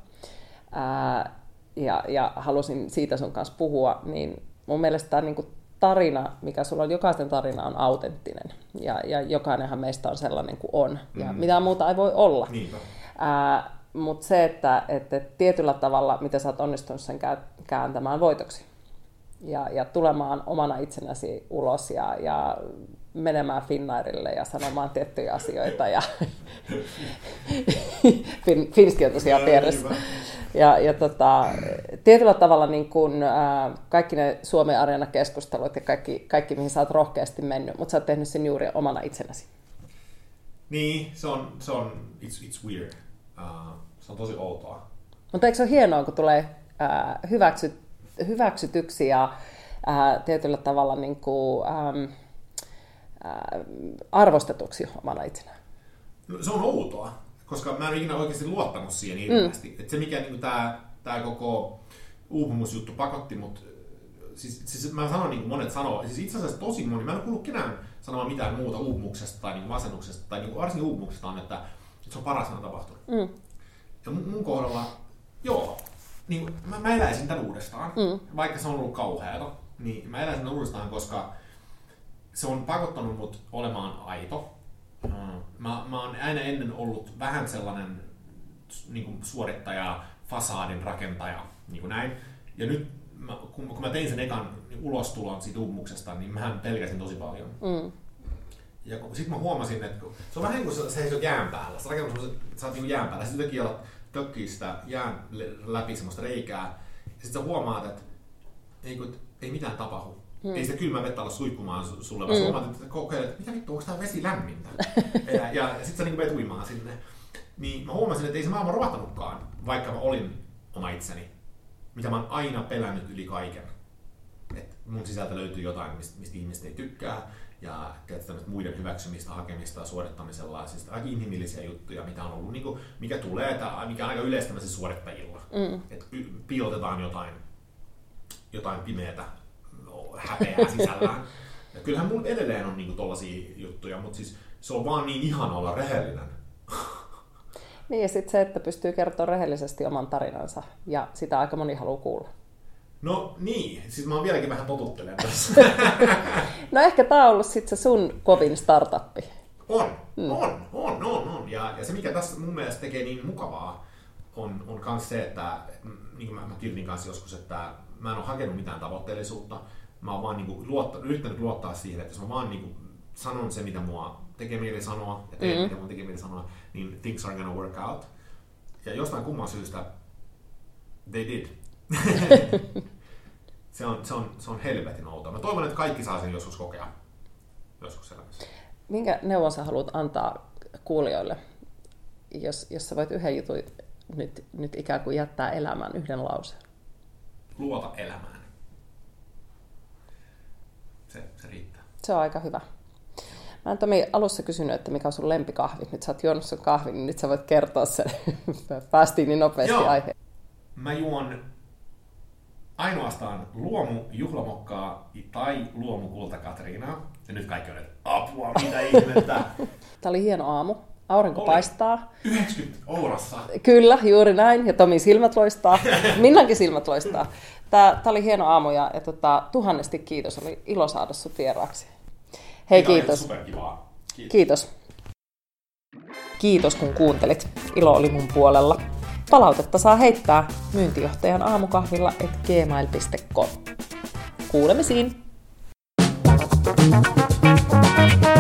ää, ja, ja halusin siitä sun kanssa puhua, niin mun mielestä tämä niin tarina, mikä sulla on, jokaisen tarina on autenttinen. Ja, ja jokainenhan meistä on sellainen kuin on. Ja mm. mitään muuta ei voi olla. Mutta se, että, että tietyllä tavalla, mitä sä oot onnistunut sen kääntämään voitoksi. Ja, ja tulemaan omana itsenäsi ulos ja, ja menemään Finnairille ja sanomaan tiettyjä asioita. Ja (laughs) (laughs) fin, Finski on tosiaan vieressä. Ja, ja tota, tietyllä tavalla niin kun, ää, kaikki ne Suomen Areena-keskustelut ja kaikki, kaikki, mihin sä oot rohkeasti mennyt, mutta sä oot tehnyt sen juuri omana itsenäsi. Niin, se on, se on it's, it's weird. Uh, se on tosi outoa. Mutta eikö se ole hienoa, kun tulee ää, hyväksyt, hyväksytyksi ja ää, tietyllä tavalla niin kuin, ää, ää, arvostetuksi omana itsenään? No, se on outoa koska mä en ikinä oikeasti luottanut siihen hirveästi. Mm. Että se mikä niin tämä tää koko uupumusjuttu pakotti mut, siis, siis mä sanon niin kuin monet sanoo, siis itse asiassa tosi moni, mä en kuullut kenään sanomaan mitään muuta uupumuksesta tai niin masennuksesta tai niin varsinkin uupumuksesta on, että, että se on paras mitä tapahtunut. Mm. Ja mun, mun kohdalla, joo, niin mä, mä eläisin tämän uudestaan, mm. vaikka se on ollut kauheata, niin mä eläisin tämän uudestaan, koska se on pakottanut mut olemaan aito, Mä, mä oon aina ennen ollut vähän sellainen niin kuin suorittaja, fasaadin rakentaja, niin kuin näin. Ja nyt mä, kun, kun mä tein sen ekan ulostulon siitä uupumuksesta, niin mä pelkäsin tosi paljon. Mm. Ja sitten mä huomasin, että se on vähän niin kuin sä seisot jään päällä. Sä rakennut sä oot niin jään päällä. Sitten jotenkin alat tökkii sitä jään läpi semmoista reikää. Ja sitten sä huomaat, että ei, kun, ei mitään tapahdu. Hmm. Ei sitä kylmä vettä olla suihkumaan sulle, vaan mm. huomaat, että kokeilet, että mitä vittu, onko tämä vesi lämmintä? (laughs) ja, ja sitten sä niin menet uimaan sinne. Niin mä huomasin, että ei se maailma romahtanutkaan, vaikka mä olin oma itseni. Mitä mä oon aina pelännyt yli kaiken. Et mun sisältä löytyy jotain, mistä, mistä ihmiset ei tykkää. Ja muiden hyväksymistä, hakemista, suorittamisella, siis aika inhimillisiä juttuja, mitä on ollut, niin kuin, mikä tulee, tai mikä on aika yleistä suorittajilla. Mm. Että piilotetaan jotain, jotain pimeätä häpeää (laughs) sisällään. Ja kyllähän mun edelleen on niinku tollasia juttuja, mutta siis se on vaan niin ihana olla rehellinen. (laughs) Niin ja sitten se, että pystyy kertoa rehellisesti oman tarinansa ja sitä aika moni haluaa kuulla. No niin, siis mä oon vieläkin vähän totuttelen tässä. (laughs) no ehkä tää on ollut sitten se sun kovin startuppi. On, mm. on, on, on, on. Ja, ja se mikä tässä mun mielestä tekee niin mukavaa, on, on myös se, että niin kuin mä, mä kirjoitin kanssa joskus, että mä en ole hakenut mitään tavoitteellisuutta, mä oon vaan niinku luotta, yrittänyt luottaa siihen, että jos mä vaan niinku sanon se, mitä mua tekee mieli sanoa, ja teen, mm-hmm. mitä mua tekee mieli sanoa, niin things are gonna work out. Ja jostain kumman syystä they did. (laughs) se, on, se, on, se on helvetin outoa. Mä toivon, että kaikki saa sen joskus kokea. Joskus elämässä. Minkä neuvon sä haluat antaa kuulijoille, jos, jos sä voit yhden jutun nyt, nyt ikään kuin jättää elämään yhden lauseen? Luota elämään se, se riittää. Se on aika hyvä. Mä en Tomi alussa kysynyt, että mikä on sun lempikahvi. Nyt sä oot juonut sun kahvin, niin nyt sä voit kertoa sen. (laughs) Päästiin niin nopeasti Joo. aiheen. Mä juon ainoastaan luomu juhlamokkaa tai luomu kulta Katriinaa. Ja nyt kaikki on, että apua, mitä (laughs) ihmettä. Tämä oli hieno aamu. Aurinko Oli. paistaa. 90 ourassa. Kyllä, juuri näin. Ja Tomi silmät loistaa. (laughs) Minnankin silmät loistaa. Tämä, tämä oli hieno aamu ja, ja tota, tuhannesti kiitos. Oli ilo saada sinut vieraaksi. Hei, kiitos. Superkivaa. Kiitos. kiitos. Kiitos kun kuuntelit. Ilo oli mun puolella. Palautetta saa heittää myyntijohtajan aamukahvilla et gmail.com. Kuulemisiin! thank you